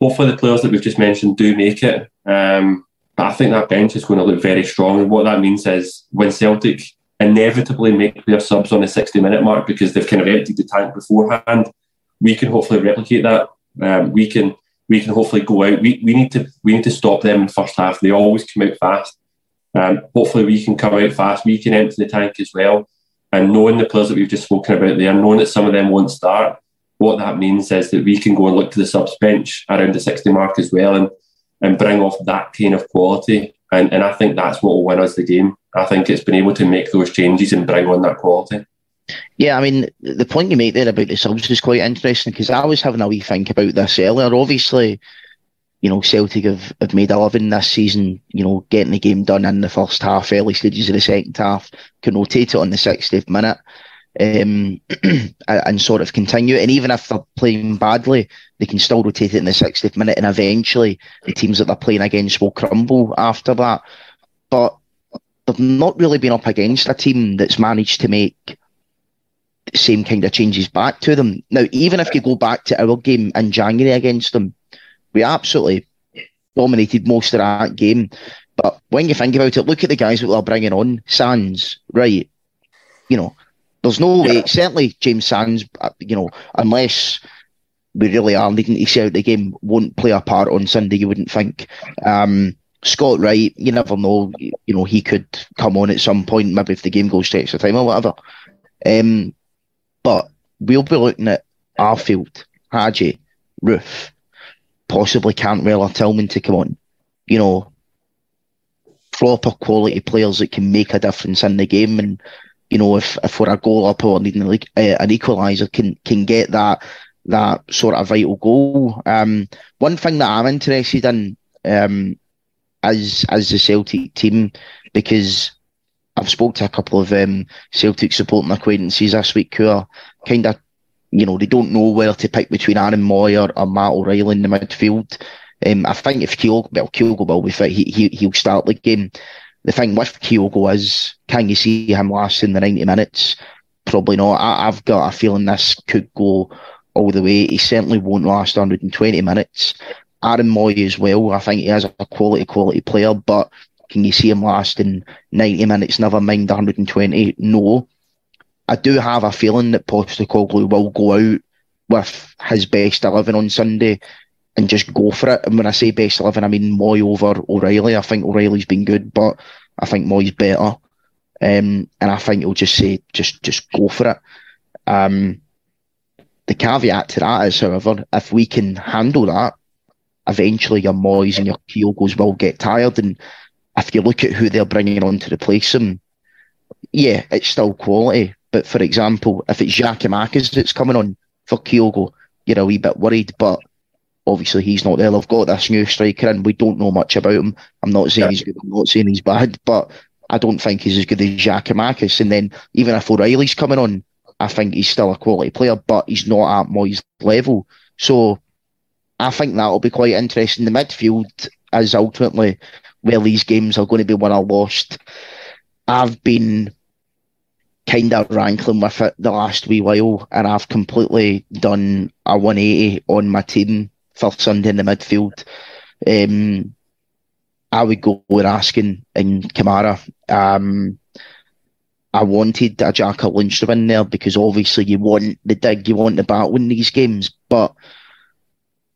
hopefully the players that we've just mentioned do make it. Um, but I think that bench is going to look very strong. And what that means is when Celtic inevitably make their subs on the 60 minute mark because they've kind of emptied the tank beforehand. We can hopefully replicate that. Um, we can we can hopefully go out. We, we need to we need to stop them in the first half. They always come out fast. Um, hopefully we can come out fast. We can empty the tank as well. And knowing the players that we've just spoken about there, knowing that some of them won't start, what that means is that we can go and look to the subs bench around the 60 mark as well and, and bring off that kind of quality. And, and I think that's what will win us the game. I think it's been able to make those changes and bring on that quality. Yeah, I mean, the point you make there about the subs is quite interesting because I was having a wee think about this earlier. Obviously, you know, Celtic have, have made 11 this season, you know, getting the game done in the first half, early stages of the second half, can rotate it on the 60th minute um, and sort of continue. And even if they're playing badly, they can still rotate it in the 60th minute and eventually the teams that they're playing against will crumble after that. But they've not really been up against a team that's managed to make same kind of changes back to them. Now, even if you go back to our game in January against them, we absolutely dominated most of that game. But when you think about it, look at the guys that they're bringing on. Sands, right? You know, there's no way, certainly James Sands, uh, you know, unless we really are needing to see out the game, won't play a part on Sunday, you wouldn't think. Um, Scott Wright, you never know. You know, he could come on at some point, maybe if the game goes to extra time or whatever. Um, but we'll be looking at Arfield, Hagi, Roofe, possibly Cantwell or Tillman to come on. You know, proper quality players that can make a difference in the game. And, you know, if, if we're a goal up or needing uh, an equaliser, can can get that that sort of vital goal. Um, one thing that I'm interested in um, as as the Celtic team because I've spoke to a couple of um, Celtic supporting acquaintances this week who are kind of, you know, they don't know where to pick between Aaron Mooy or Matt O'Riley in the midfield. Um, I think if Kyogo, well, Kyogo will be fit, he, he, he'll start the game. the thing with Kyogo is, can you see him lasting the 90 minutes? Probably not. I, have got a feeling this could go all the way. He certainly won't last 120 minutes. Aaron Mooy as well. I think he is a quality, quality player, but can you see him lasting 90 minutes, never mind 120? No. I do have a feeling that Postecoglou will go out with his best 11 on Sunday and just go for it. And when I say best 11, I mean Mooy over O'Riley. I think O'Riley's been good, but I think Mooy's better. Um, and I think he'll just say, just just go for it. Um, the caveat to that is, however, if we can handle that, eventually your Mooys and your Kyogos will get tired. And if you look at who they're bringing on to replace him, yeah, it's still quality. But for example, if it's Giakoumakis that's coming on for Kyogo, you're a wee bit worried. But obviously he's not there. They've got this new striker and we don't know much about him. I'm not saying yeah. he's good, I'm not saying he's bad, but I don't think he's as good as Giakoumakis. And then even if O'Riley's coming on, I think he's still a quality player, but he's not at Mooy's level. So I think that'll be quite interesting. The midfield is ultimately where these games are going to be won or lost. I've been kind of rankling with it the last wee while, and I've completely done a 180 on my team for Sunday in the midfield. Um, I would go with Raskin and Kamara. Um, I wanted a Jakob Lundstram in there because obviously you want the dig, you want the battle in these games, but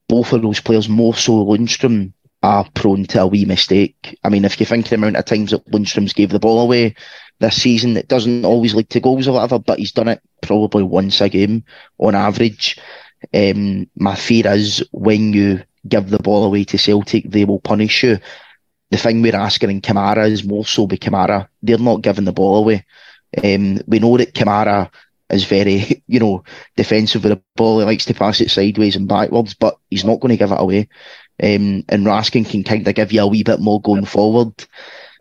both of those players, more so Lundstram, are prone to a wee mistake. I mean, if you think the amount of times that Lundstram's gave the ball away this season, it doesn't always lead to goals or whatever, but he's done it probably once a game on average. Um, my fear is when you give the ball away to Celtic, they will punish you. The thing we're asking in Kamara is more so be Kamara. They're not giving the ball away. Um, we know that Kamara is very, you know, defensive with the ball. He likes to pass it sideways and backwards, but he's not going to give it away. Um, and Raskin can kind of give you a wee bit more going forward.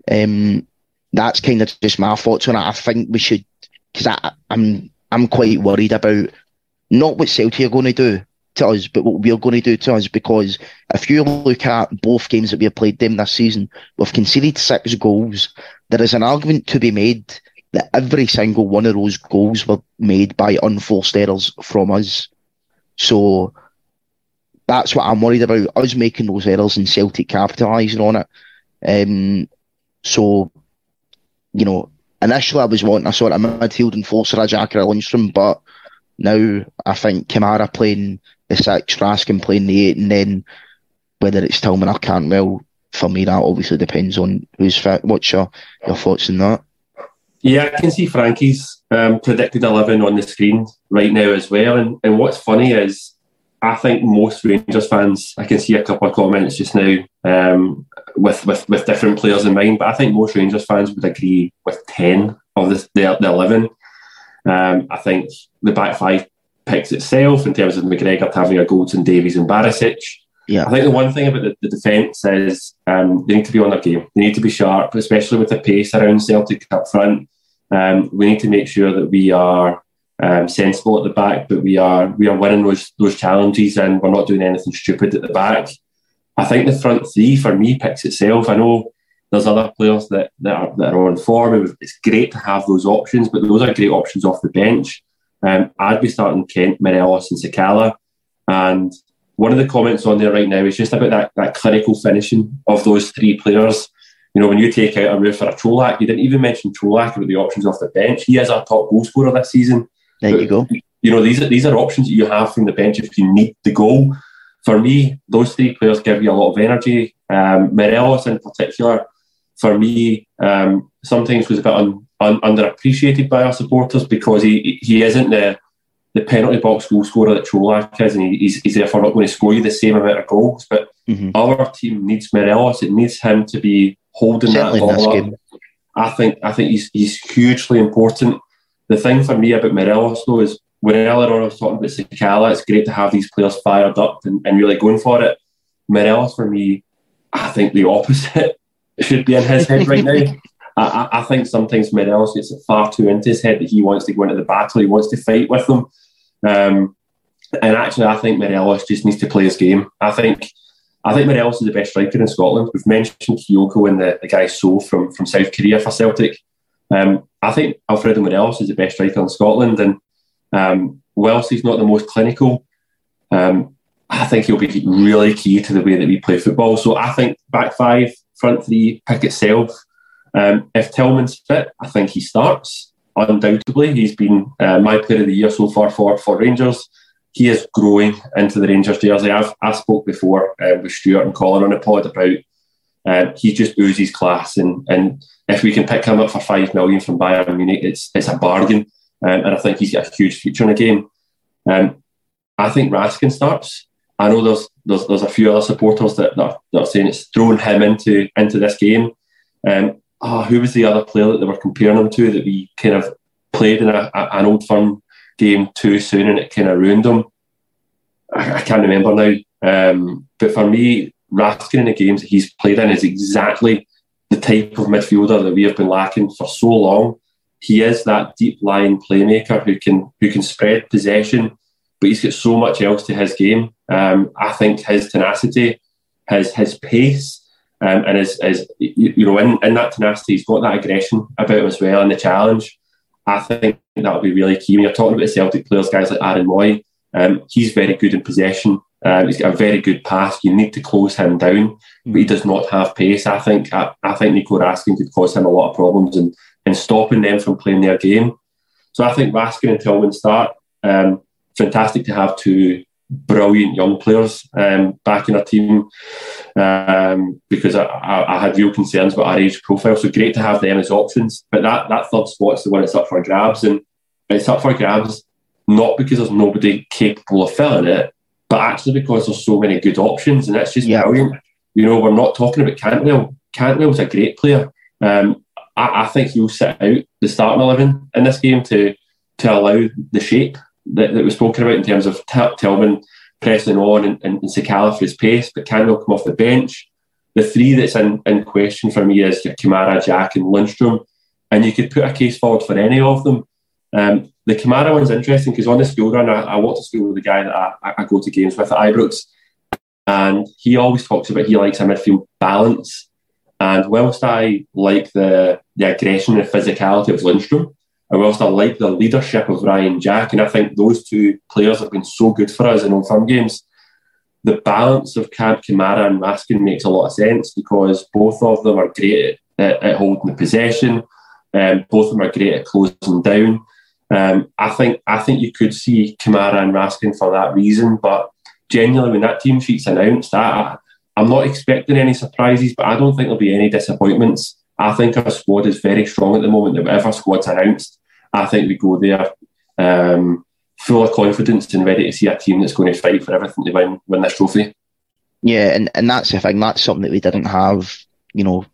Um, that's kind of just my thoughts on it. I think we should, because I'm I'm quite worried about not what Celtic are going to do to us, but what we're going to do to us. Because if you look at both games that we have played them this season, we've conceded six goals. There is an argument to be made that every single one of those goals were made by unforced errors from us. So that's what I'm worried about, us making those errors and Celtic capitalising on it. Um, so, you know, initially I was wanting a sort of midfield enforcer, a Jack or a Lundstram, but now I think Kamara playing the six, Raskin playing the eight, and then whether it's Tillman or Cantwell, for me that obviously depends on who's fit. What's your, your thoughts on that? Yeah, I can see Frankie's um, predicted 11 on the screen right now as well. And, and what's funny is I think most Rangers fans, I can see a couple of comments just now um, with, with, with different players in mind, but I think most Rangers fans would agree with 10 of the, the, the 11. Um, I think the back five picks itself in terms of McGregor having a Goldson, Davies, and Barisic. Yeah. I think the one thing about the, the defence is um, they need to be on their game. They need to be sharp, especially with the pace around Celtic up front. Um, we need to make sure that we are um, sensible at the back, but we are we are winning those those challenges and we're not doing anything stupid at the back. I think the front three for me picks itself. I know there's other players that, that, are, that are on form. It's great to have those options, but those are great options off the bench. Um, I'd be starting Kent, Morelos, and Sakala. And one of the comments on there right now is just about that, that clinical finishing of those three players. You know, when you take out a Roofe for a Čolak, you didn't even mention Čolak about the options off the bench. He is our top goal scorer this season. There but, you go. You know, these are these are options that you have from the bench if you need the goal. For me, those three players give you a lot of energy. Um, Morelos in particular, for me, um, sometimes was a bit un, un, underappreciated by our supporters because he he isn't the the penalty box goal scorer that Čolak is, and he's, he's therefore not going to score you the same amount of goals. But mm-hmm. our team needs Morelos; it needs him to be holding Certainly that ball up. I think I think he's he's hugely important. The thing for me about Morelos though is when earlier on I was talking about Sakala, it's great to have these players fired up and, and really going for it. Morelos for me, I think the opposite should be in his head right now. I, I, think sometimes Morelos gets it far too into his head that he wants to go into the battle, he wants to fight with them. Um, and actually, I think Morelos just needs to play his game. I think I think Morelos is the best striker in Scotland. We've mentioned Kyogo and the, the guy So from, from South Korea for Celtic. Um, I think Alfredo Morelos is the best striker in Scotland, and um, whilst he's not the most clinical, um, I think he'll be really key to the way that we play football. So I think back five, front three, pick itself. Um, if Tillman's fit, I think he starts. Undoubtedly, he's been uh, my player of the year so far for, for Rangers. He is growing into the Rangers jersey. I've I spoke before uh, with Stuart and Colin on the pod about uh, he just oozes class, and and if we can pick him up for five million from Bayern Munich, it's it's a bargain, um, and I think he's got a huge future in the game. Um, I think Raskin starts. I know there's there's, there's a few other supporters that, that, are, that are saying it's thrown him into into this game. Um, oh, who was the other player that they were comparing him to that we kind of played in a, a, an old firm game too soon and it kind of ruined him? I, I can't remember now. Um, but for me, Raskin in the games that he's played in is exactly the type of midfielder that we have been lacking for so long. He is that deep lying playmaker who can who can spread possession, but he's got so much else to his game. Um, I think his tenacity, his his pace, um, and his, his you know in, in that tenacity, he's got that aggression about him as well, and the challenge. I think that will be really key. When you're talking about Celtic players, guys like Aaron Mooy, um, he's very good in possession. Um, he's got a very good pass. You need to close him down, but he does not have pace. I think I, I think Nico Raskin could cause him a lot of problems and in stopping them from playing their game. So I think Raskin and Tillman start. Um, fantastic to have two brilliant young players um, back in our team um, because I, I, I, had real concerns about our age profile. So great to have them as options. But that, that third spot is the one that's up for grabs. And it's up for grabs not because there's nobody capable of filling it, but actually because there's so many good options. And that's just yeah. brilliant. You know, we're not talking about Cantwell. Cantwell's a great player. Um, I, I, think he'll sit out the starting 11 in this game to, to allow the shape that, that was spoken about in terms of T- Tillman pressing on and, and, and Sakala for his pace, but Cantwell come off the bench. The three that's in, in question for me is Kamara, Jack, and Lundstram, And you could put a case forward for any of them. Um, the Kamara one's interesting because on the school run, I, I walked to school with the guy that I, I go to games with at Ibrox, and he always talks about he likes a midfield balance. And whilst I like the, the aggression and physicality of Lundstram, and whilst I like the leadership of Ryan Jack, and I think those two players have been so good for us in Old Firm games, the balance of Camp Kamara and Raskin makes a lot of sense because both of them are great at, at holding the possession. Um, both of them are great at closing down. Um, I think I think you could see Kamara and Raskin for that reason, but genuinely, when that team sheet's announced, I, I'm not expecting any surprises, but I don't think there'll be any disappointments. I think our squad is very strong at the moment. Whatever squad's announced, I think we go there um, full of confidence and ready to see a team that's going to fight for everything to win win this trophy. Yeah, and, and that's the thing. That's something that we didn't have, you know,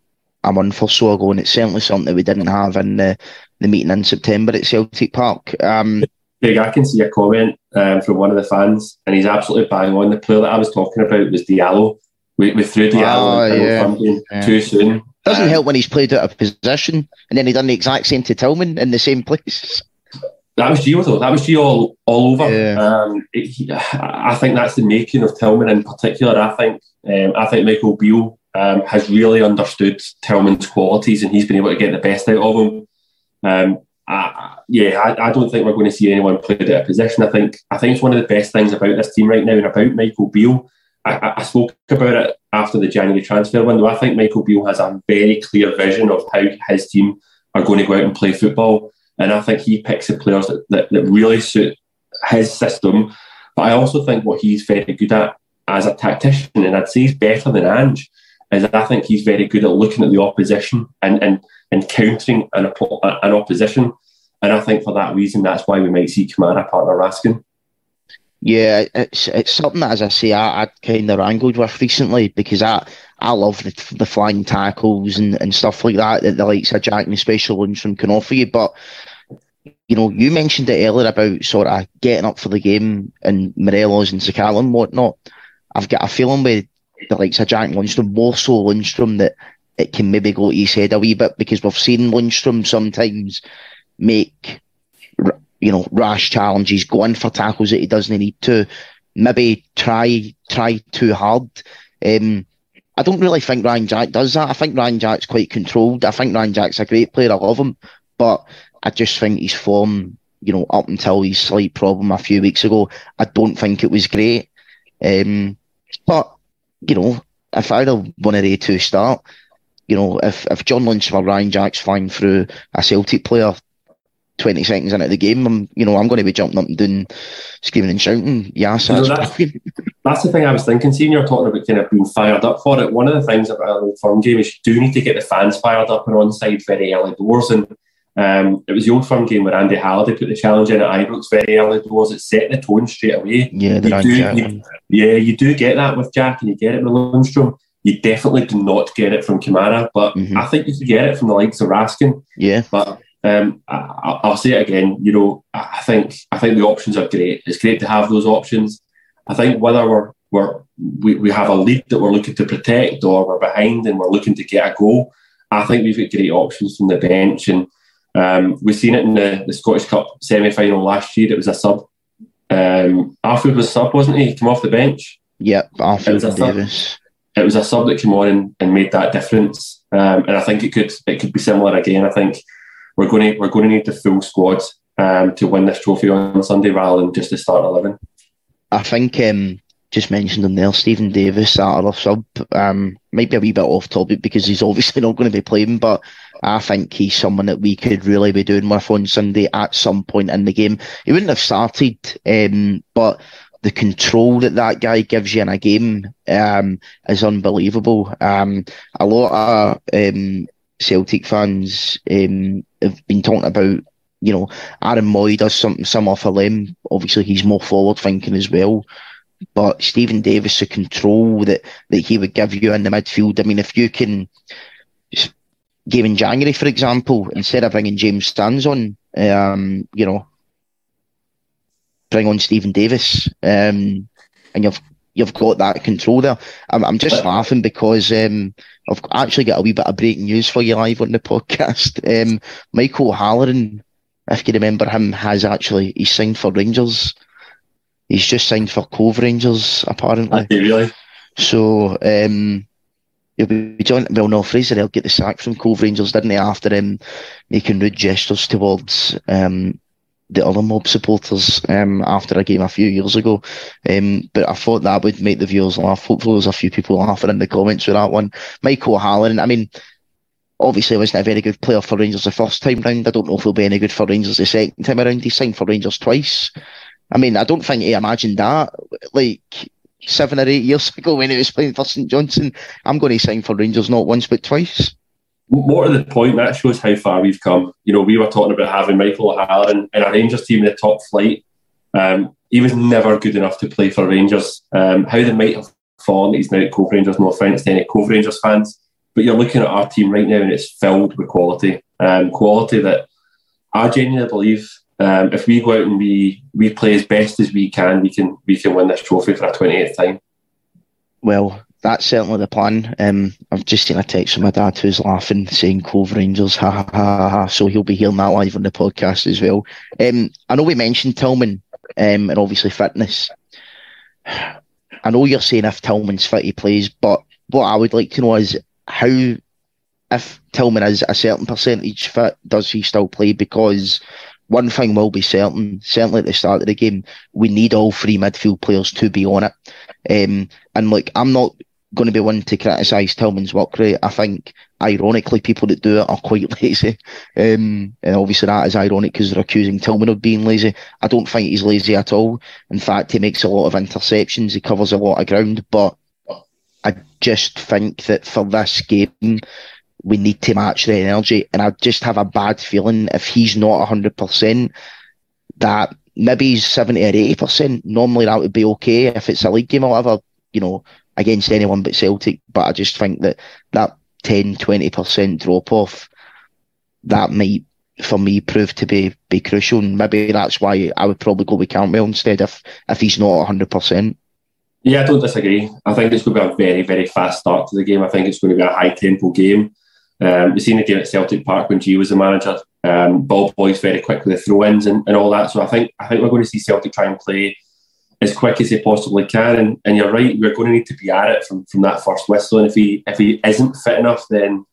a month or so ago, and it's certainly something that we didn't have in the, the meeting in September at Celtic Park. Um, Big, I can see a comment um, from one of the fans, and he's absolutely bang on. The player that I was talking about was Diallo. We, we threw Diallo oh, yeah. yeah. too soon. Doesn't um, help when he's played out of position, and then he done the exact same to Tillman in the same place. That was Gio though. That was Gio all, all over. Yeah. Um, it, he, I think that's the making of Tillman in particular. I think um, I think Michael Beale um, has really understood Tillman's qualities, and he's been able to get the best out of him. Um, I, yeah, I, I, don't think we're going to see anyone play out of position. I think I think it's one of the best things about this team right now and about Michael Beale. I, I, spoke about it after the January transfer window. I think Michael Beale has a very clear vision of how his team are going to go out and play football. And I think he picks the players that, that, that really suit his system. But I also think what he's very good at as a tactician, and I'd say he's better than Ange, is I think he's very good at looking at the opposition and, and, and countering an, an opposition. And I think for that reason, that's why we might see Kamara partner Raskin. Yeah, it's it's something that, as I say, I, I kind of wrangled with recently because I I love the, the flying tackles and, and stuff like that that the likes of Jack and special Lundstram can offer you. But you know, you mentioned it earlier about sort of getting up for the game and Morelos and Sakala and whatnot. I've got a feeling with the likes of Jack Lundstram, more so Lundstram, that it can maybe go to his head a wee bit because we've seen Lundstram sometimes make you know, rash challenges, going for tackles that he doesn't need to, maybe try try too hard Um, I don't really think Ryan Jack does that. I think Ryan Jack's quite controlled. I think Ryan Jack's a great player. I love him, but I just think his form, you know, up until his slight problem a few weeks ago, I don't think it was great. Um, but you know, if I'd have a to start, you know, if if John Lynch or Ryan Jack's flying through a Celtic player 20 seconds into the game, I'm, you know, I'm going to be jumping up and doing, screaming and shouting. Yes, that's, that's, that's, the thing I was thinking. Seeing you're talking about kind of being fired up for it, one of the things about a Old Firm game is you do need to get the fans fired up and on side very early doors. And um, it was the Old Firm game where Andy Halliday put the challenge in at Ibrox very early doors. It set the tone straight away. Yeah, you do, you, yeah, you do get that with Jack and you get it with Lundstram. You definitely do not get it from Kamara, but mm-hmm. I think you could get it from the likes of Raskin. Yeah. But um, I, will say it again. You know, I think I think the options are great. It's great to have those options. I think whether we're, we're we, we have a lead that we're looking to protect or we're behind and we're looking to get a goal, I think we've got great options from the bench. And um, we've seen it in the, the Scottish Cup semi final last year. It was a sub. Um, Arfield was sub, wasn't he? He came off the bench. Yep, Arfield and Davis. It was a sub that came on and, and made that difference. Um, and I think it could it could be similar again. I think we're going to we're going to need the full squad um, to win this trophy on Sunday rather than just the start eleven. I think um, just mentioned him there, Steven Davis, our off sub, um, might be a wee bit off topic because he's obviously not going to be playing, but I think he's someone that we could really be doing with on Sunday at some point in the game. He wouldn't have started, um, but the control that that guy gives you in a game um, is unbelievable. Um, a lot of um, Celtic fans um, have been talking about, you know, Aaron Mooy does something some off a limb. Obviously, he's more forward thinking as well. But Steven Davis, the control that, that he would give you in the midfield. I mean, if you can, game in January, for example, instead of bringing James Sands on, um, you know, bring on Steven Davis, um, and you've you've got that control there. I'm, I'm just laughing because um, I've actually got a wee bit of breaking news for you live on the podcast. Um, Michael O'Halloran, if you remember him, has actually he's signed for Rangers. He's just signed for Cove Rangers, apparently. Really? So um, he'll be joining. Well, no, Fraser he'll get the sack from Cove Rangers, didn't he? After him making rude gestures towards um, the other mob supporters um, after a game a few years ago. Um, but I thought that would make the viewers laugh. Hopefully, there's a few people laughing in the comments with that one. Michael O'Halloran, I mean, obviously, wasn't a very good player for Rangers the first time round. I don't know if he'll be any good for Rangers the second time around. He signed for Rangers twice. I mean, I don't think he imagined that. Like, seven or eight years ago when he was playing for St Johnstone, I'm going to sign for Rangers not once but twice more to the point, that shows how far we've come. You know, we were talking about having Michael O'Halloran in a Rangers team in the top flight. Um, he was never good enough to play for Rangers. Um, how they might have fallen, he's now at Cove Rangers, no offence to any Cove Rangers fans. But you're looking at our team right now and it's filled with quality. Um, quality that I genuinely believe um, if we go out and we, we play as best as we can, we can we can win this trophy for a 28th time. Well, that's certainly the plan. Um, I've just seen a text from my dad who's laughing, saying Cove Rangers, ha ha ha ha. So he'll be hearing that live on the podcast as well. Um, I know we mentioned Tillman um, and obviously fitness. I know you're saying if Tillman's fit, he plays, but what I would like to know is how, if Tillman is a certain percentage fit, does he still play? Because one thing will be certain, certainly at the start of the game, we need all three midfield players to be on it. Um, and like, I'm not going to be one to criticise Tillman's work rate. I think, ironically, people that do it are quite lazy. Um, and obviously, that is ironic because they're accusing Tillman of being lazy. I don't think he's lazy at all. In fact, he makes a lot of interceptions, he covers a lot of ground. But I just think that for this game, we need to match the energy. And I just have a bad feeling if he's not 100%, that maybe he's 70 or 80%. Normally, that would be okay if it's a league game or whatever. You know, against anyone but Celtic. But I just think that that 10, 20% drop off, that might, for me, prove to be, be crucial. And maybe that's why I would probably go with Cantwell instead if, if he's not 100%. Yeah, I don't disagree. I think it's going to be a very, very fast start to the game. I think it's going to be a high tempo game. Um, we've seen the game at Celtic Park when G was the manager. Um, ball boys very quick with the throw ins and, and all that. So I think I think we're going to see Celtic try and play as quick as he possibly can. And, and you're right, we're going to need to be at it from, from that first whistle. And if he if he isn't fit enough, then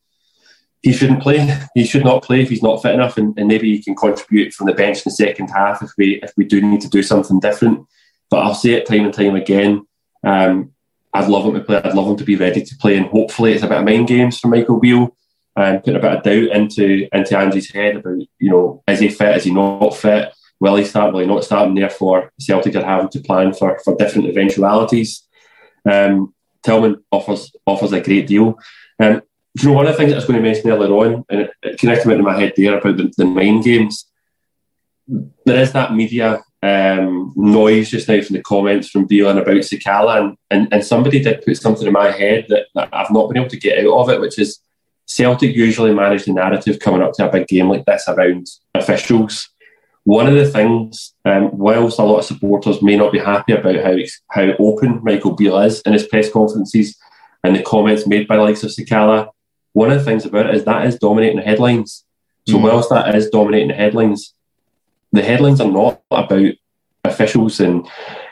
he shouldn't play. He should not play if he's not fit enough, and, and maybe he can contribute from the bench in the second half if we if we do need to do something different. But I'll say it time and time again. Um, I'd love him to play. I'd love him to be ready to play, and hopefully it's a bit of mind games for Michael Beale and putting a bit of doubt into into Ange's head about you know is he fit, is he not fit, will he start, will he not start, and therefore Celtic are having to plan for for different eventualities. Um, Tillman offers offers a great deal. Um, you know, one of the things I was going to mention earlier on, and it, it connected into my head there about the, the mind games. There is that media um, noise just now from the comments from Dylan about Sakala, and, and, and somebody did put something in my head that, that I've not been able to get out of it, which is Celtic usually manage the narrative coming up to a big game like this around officials. One of the things, um, whilst a lot of supporters may not be happy about how how open Michael Beale is in his press conferences and the comments made by the likes of Sakala, one of the things about it is that is dominating the headlines. So mm. whilst that is dominating the headlines, the headlines are not about officials and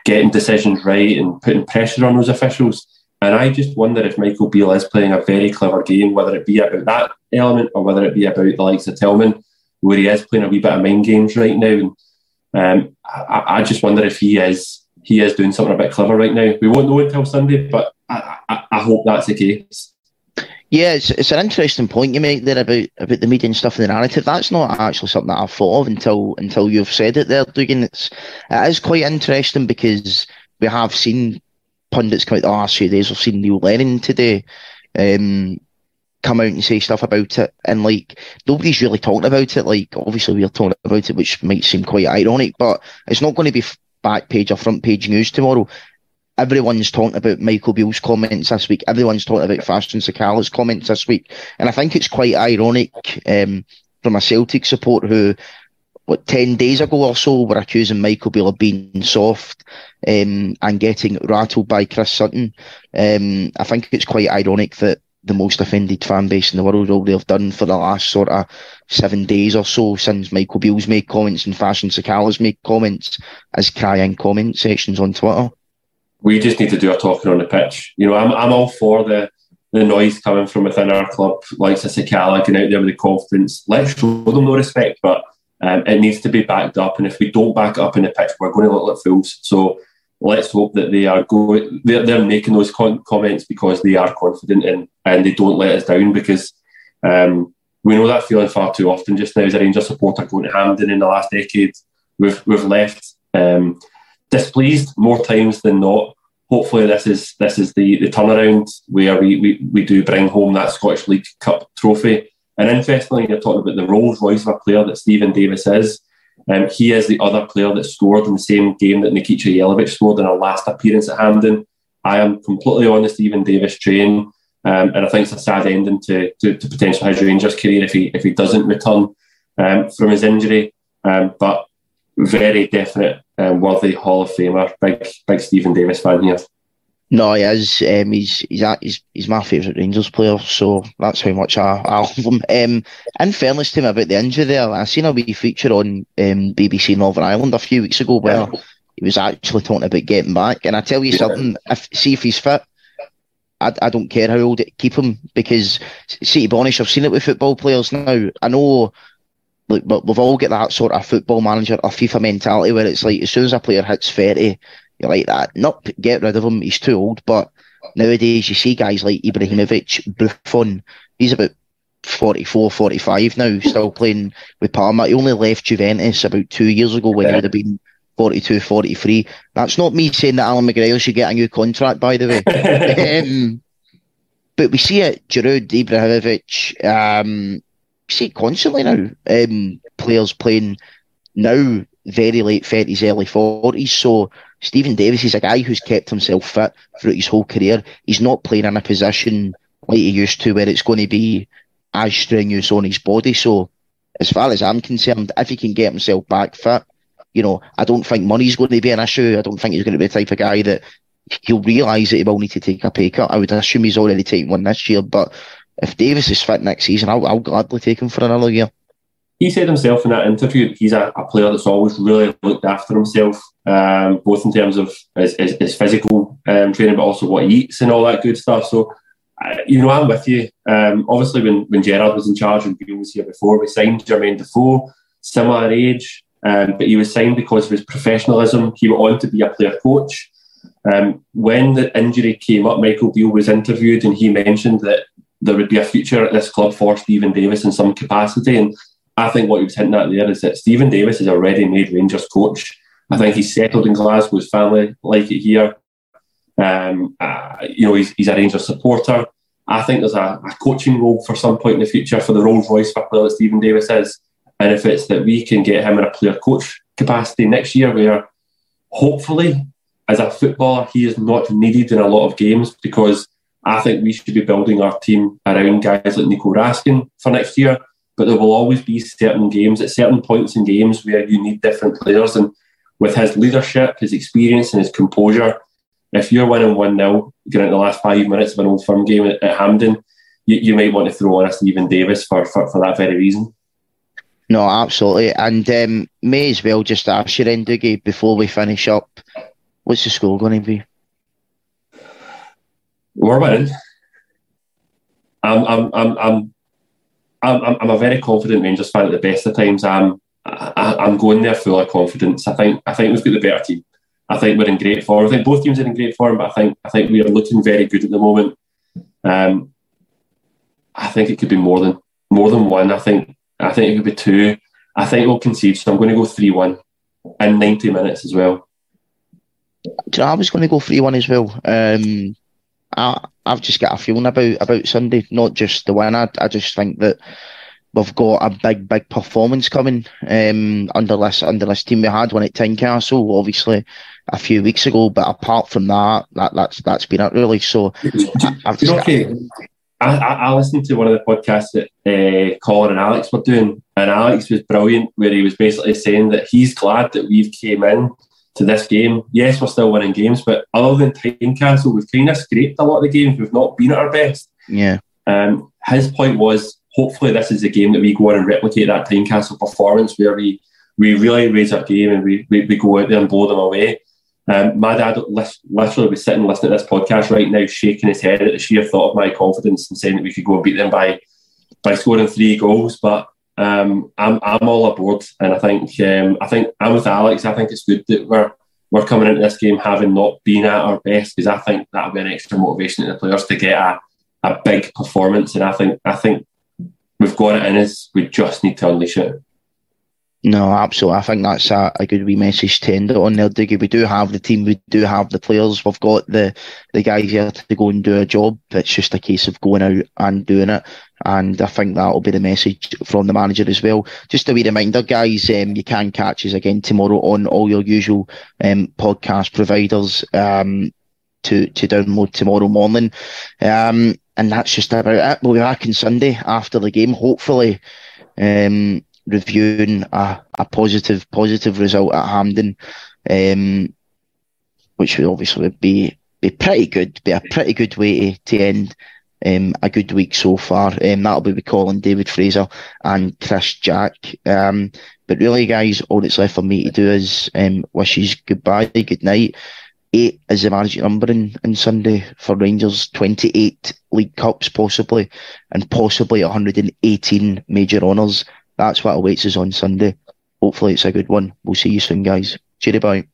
getting decisions right and putting pressure on those officials. And I just wonder if Michael Beale is playing a very clever game, whether it be about that element or whether it be about the likes of Tillman, where he is playing a wee bit of mind games right now. And um, I, I, just wonder if he is he is doing something a bit clever right now. We won't know until Sunday, but I, I, I hope that's the case. Yeah, it's, it's an interesting point you make there about about the media and stuff and the narrative. That's not actually something that I've thought of until until you've said it there, Dougie. It's it is quite interesting because we have seen pundits come out the last few days. We've seen Neil Lennon today um, come out and say stuff about it, and like nobody's really talking about it. Like obviously we're talking about it, which might seem quite ironic, but it's not going to be back page or front page news tomorrow everyone's talking about Michael Beale's comments this week. Everyone's talking about Fashion Sakala's comments this week. And I think it's quite ironic um, from a Celtic support who, what, 10 days ago or so, were accusing Michael Beale of being soft um, and getting rattled by Chris Sutton. Um, I think it's quite ironic that the most offended fan base in the world all they've done for the last sort of seven days or so since Michael Beale's made comments and Fashion Sakala's made comments as crying comment sections on Twitter we just need to do our talking on the pitch. You know, I'm, I'm all for the the noise coming from within our club, like Sakala, getting out there with the confidence. Let's show them no respect, but um, it needs to be backed up. And if we don't back it up in the pitch, we're going to look like fools. So let's hope that they are going. They're, they're making those con- comments because they are confident and and they don't let us down because. Um, we know that feeling far too often just now as a Rangers supporter going to Hampden in the last decade. We've we've left um, displeased more times than not. Hopefully, this is this is the, the turnaround where we, we, we do bring home that Scottish League Cup trophy. And interestingly, you're talking about the Rolls Royce of a player that Steven Davis is. Um, he is the other player that scored in the same game that Nikica Jelavic scored in our last appearance at Hampden. I am completely on the Steven Davis train, um, and I think it's a sad ending to, to, to potentially his Rangers career if he if he doesn't return um, from his injury. Um, but very definite um, worthy Hall of Famer. Big big Steven Davis fan here. No, he is. Um, he's he's he's, he's my favourite Rangers player, so that's how much I, I love him. Um, in fairness to him about the injury there, I seen a wee feature on um, BBC Northern Ireland a few weeks ago where yeah. he was actually talking about getting back. And I tell you yeah. something, if see if he's fit, I, I don't care how old it keep him because see Bonish, I've seen it with football players now. I know like, but we've all got that sort of football manager or FIFA mentality where it's like as soon as a player hits 30, you're like that. Not get rid of him, he's too old. But nowadays, you see guys like Ibrahimovic, Buffon, he's about 44, 45 now, still playing with Parma. He only left Juventus about two years ago when yeah. he would have been 42, 43. That's not me saying that Allan McGregor should get a new contract, by the way. um, but we see it, Giroud, Ibrahimovic, um, see it constantly now. Um, players playing now very late thirties, early forties. So Steven Davis is a guy who's kept himself fit throughout his whole career. He's not playing in a position like he used to, where it's going to be as strenuous on his body. So, as far as I'm concerned, if he can get himself back fit, you know, I don't think money's going to be an issue. I don't think he's going to be the type of guy that he'll realise that he will need to take a pay cut. I would assume he's already taken one this year, but if Davis is fit next season, I'll, I'll gladly take him for another year. He said himself in that interview that he's a, a, player that's always really looked after himself, um, both in terms of his, his, his physical um, training, but also what he eats and all that good stuff. So, uh, you know, I'm with you. Um, obviously, when, when Gerrard was in charge and Beale was here before, we signed Jermaine Defoe, similar age, um, but he was signed because of his professionalism. He went on to be a player coach. Um, when the injury came up, Michael Beale was interviewed and he mentioned that there would be a future at this club for Steven Davis in some capacity. And I think what he was hinting at there is that Steven Davis is a ready-made Rangers coach. I think he's settled in Glasgow. His family like it here. Um, uh, you know, he's, he's a Rangers supporter. I think there's a, a, coaching role for some point in the future for the Rolls Royce for player that Steven Davis is. And if it's that we can get him in a player coach capacity next year, where hopefully, as a footballer, he is not needed in a lot of games because I think we should be building our team around guys like Nico Raskin for next year but there will always be certain games at certain points in games where you need different players. And with his leadership, his experience, and his composure, if you're winning 1 0, getting into the last five minutes of an old firm game at, Hampden, you, you, might want to throw on a Steven Davis for, for, for that very reason. No, absolutely. And um, may as well just ask you then, before we finish up, what's the score going to be? We're winning. I'm, I'm, I'm, I'm I'm, I'm a very confident Rangers fan at the best of times. I'm I, am going there full of confidence. I think I think we've got the better team. I think we're in great form. I think both teams are in great form, but I think I think we are looking very good at the moment. Um, I think it could be more than more than one. I think I think it could be two. I think we'll concede. So I'm going to go three one in 90 minutes as well. I was going to go three one as well. Um, I, I've just got a feeling about about Sunday, not just the win. I, I just think that we've got a big, big performance coming um, under this under this team. We had one at Tynecastle, obviously, a few weeks ago. But apart from that, that that's that's been it really. So, I've just okay. I, I, listened to one of the podcasts that uh, Colin and Alex were doing, and Alex was brilliant, where he was basically saying that he's glad that we've came in to this game. Yes, we're still winning games, but other than Tynecastle, we've kind of scraped a lot of the games. We've not been at our best. Yeah. Um, his point was hopefully this is the game that we go on and replicate that Tynecastle performance where we, we really raise our game and we, we, we go out there and blow them away. Um, my dad literally was sitting listening to this podcast right now, shaking his head at the sheer thought of my confidence and saying that we could go and beat them by by scoring three goals. But um, I'm I'm all aboard, and I think um, I think I'm with Alex. I think it's good that we're we're coming into this game having not been at our best because I think that'll be an extra motivation to the players to get a, a big performance, and I think I think we've got it in us. We just need to unleash it. No, absolutely. I think that's a, a good wee message to end it on there, Dougie. We do have the team, we do have the players, we've got the, the guys here to go and do a job. It's just a case of going out and doing it. And I think that'll be the message from the manager as well. Just a wee reminder, guys, um, you can catch us again tomorrow on all your usual um, podcast providers um, to, to download tomorrow morning. Um, and that's just about it. We'll be back on Sunday after the game, hopefully. Um, reviewing a, a positive positive result at Hampden, um, which would obviously be be pretty good, be a pretty good way to, to end um, a good week so far. Um, that'll be with Colin, David Fraser, and Chris Jack. Um, but really, guys, all that's left for me to do is um, wish you goodbye, good night. Eight is the magic number in, in Sunday for Rangers. 28 League Cups, possibly, and possibly 118 major honours that's what awaits us on Sunday. Hopefully, it's a good one. We'll see you soon, guys. Cheery bye.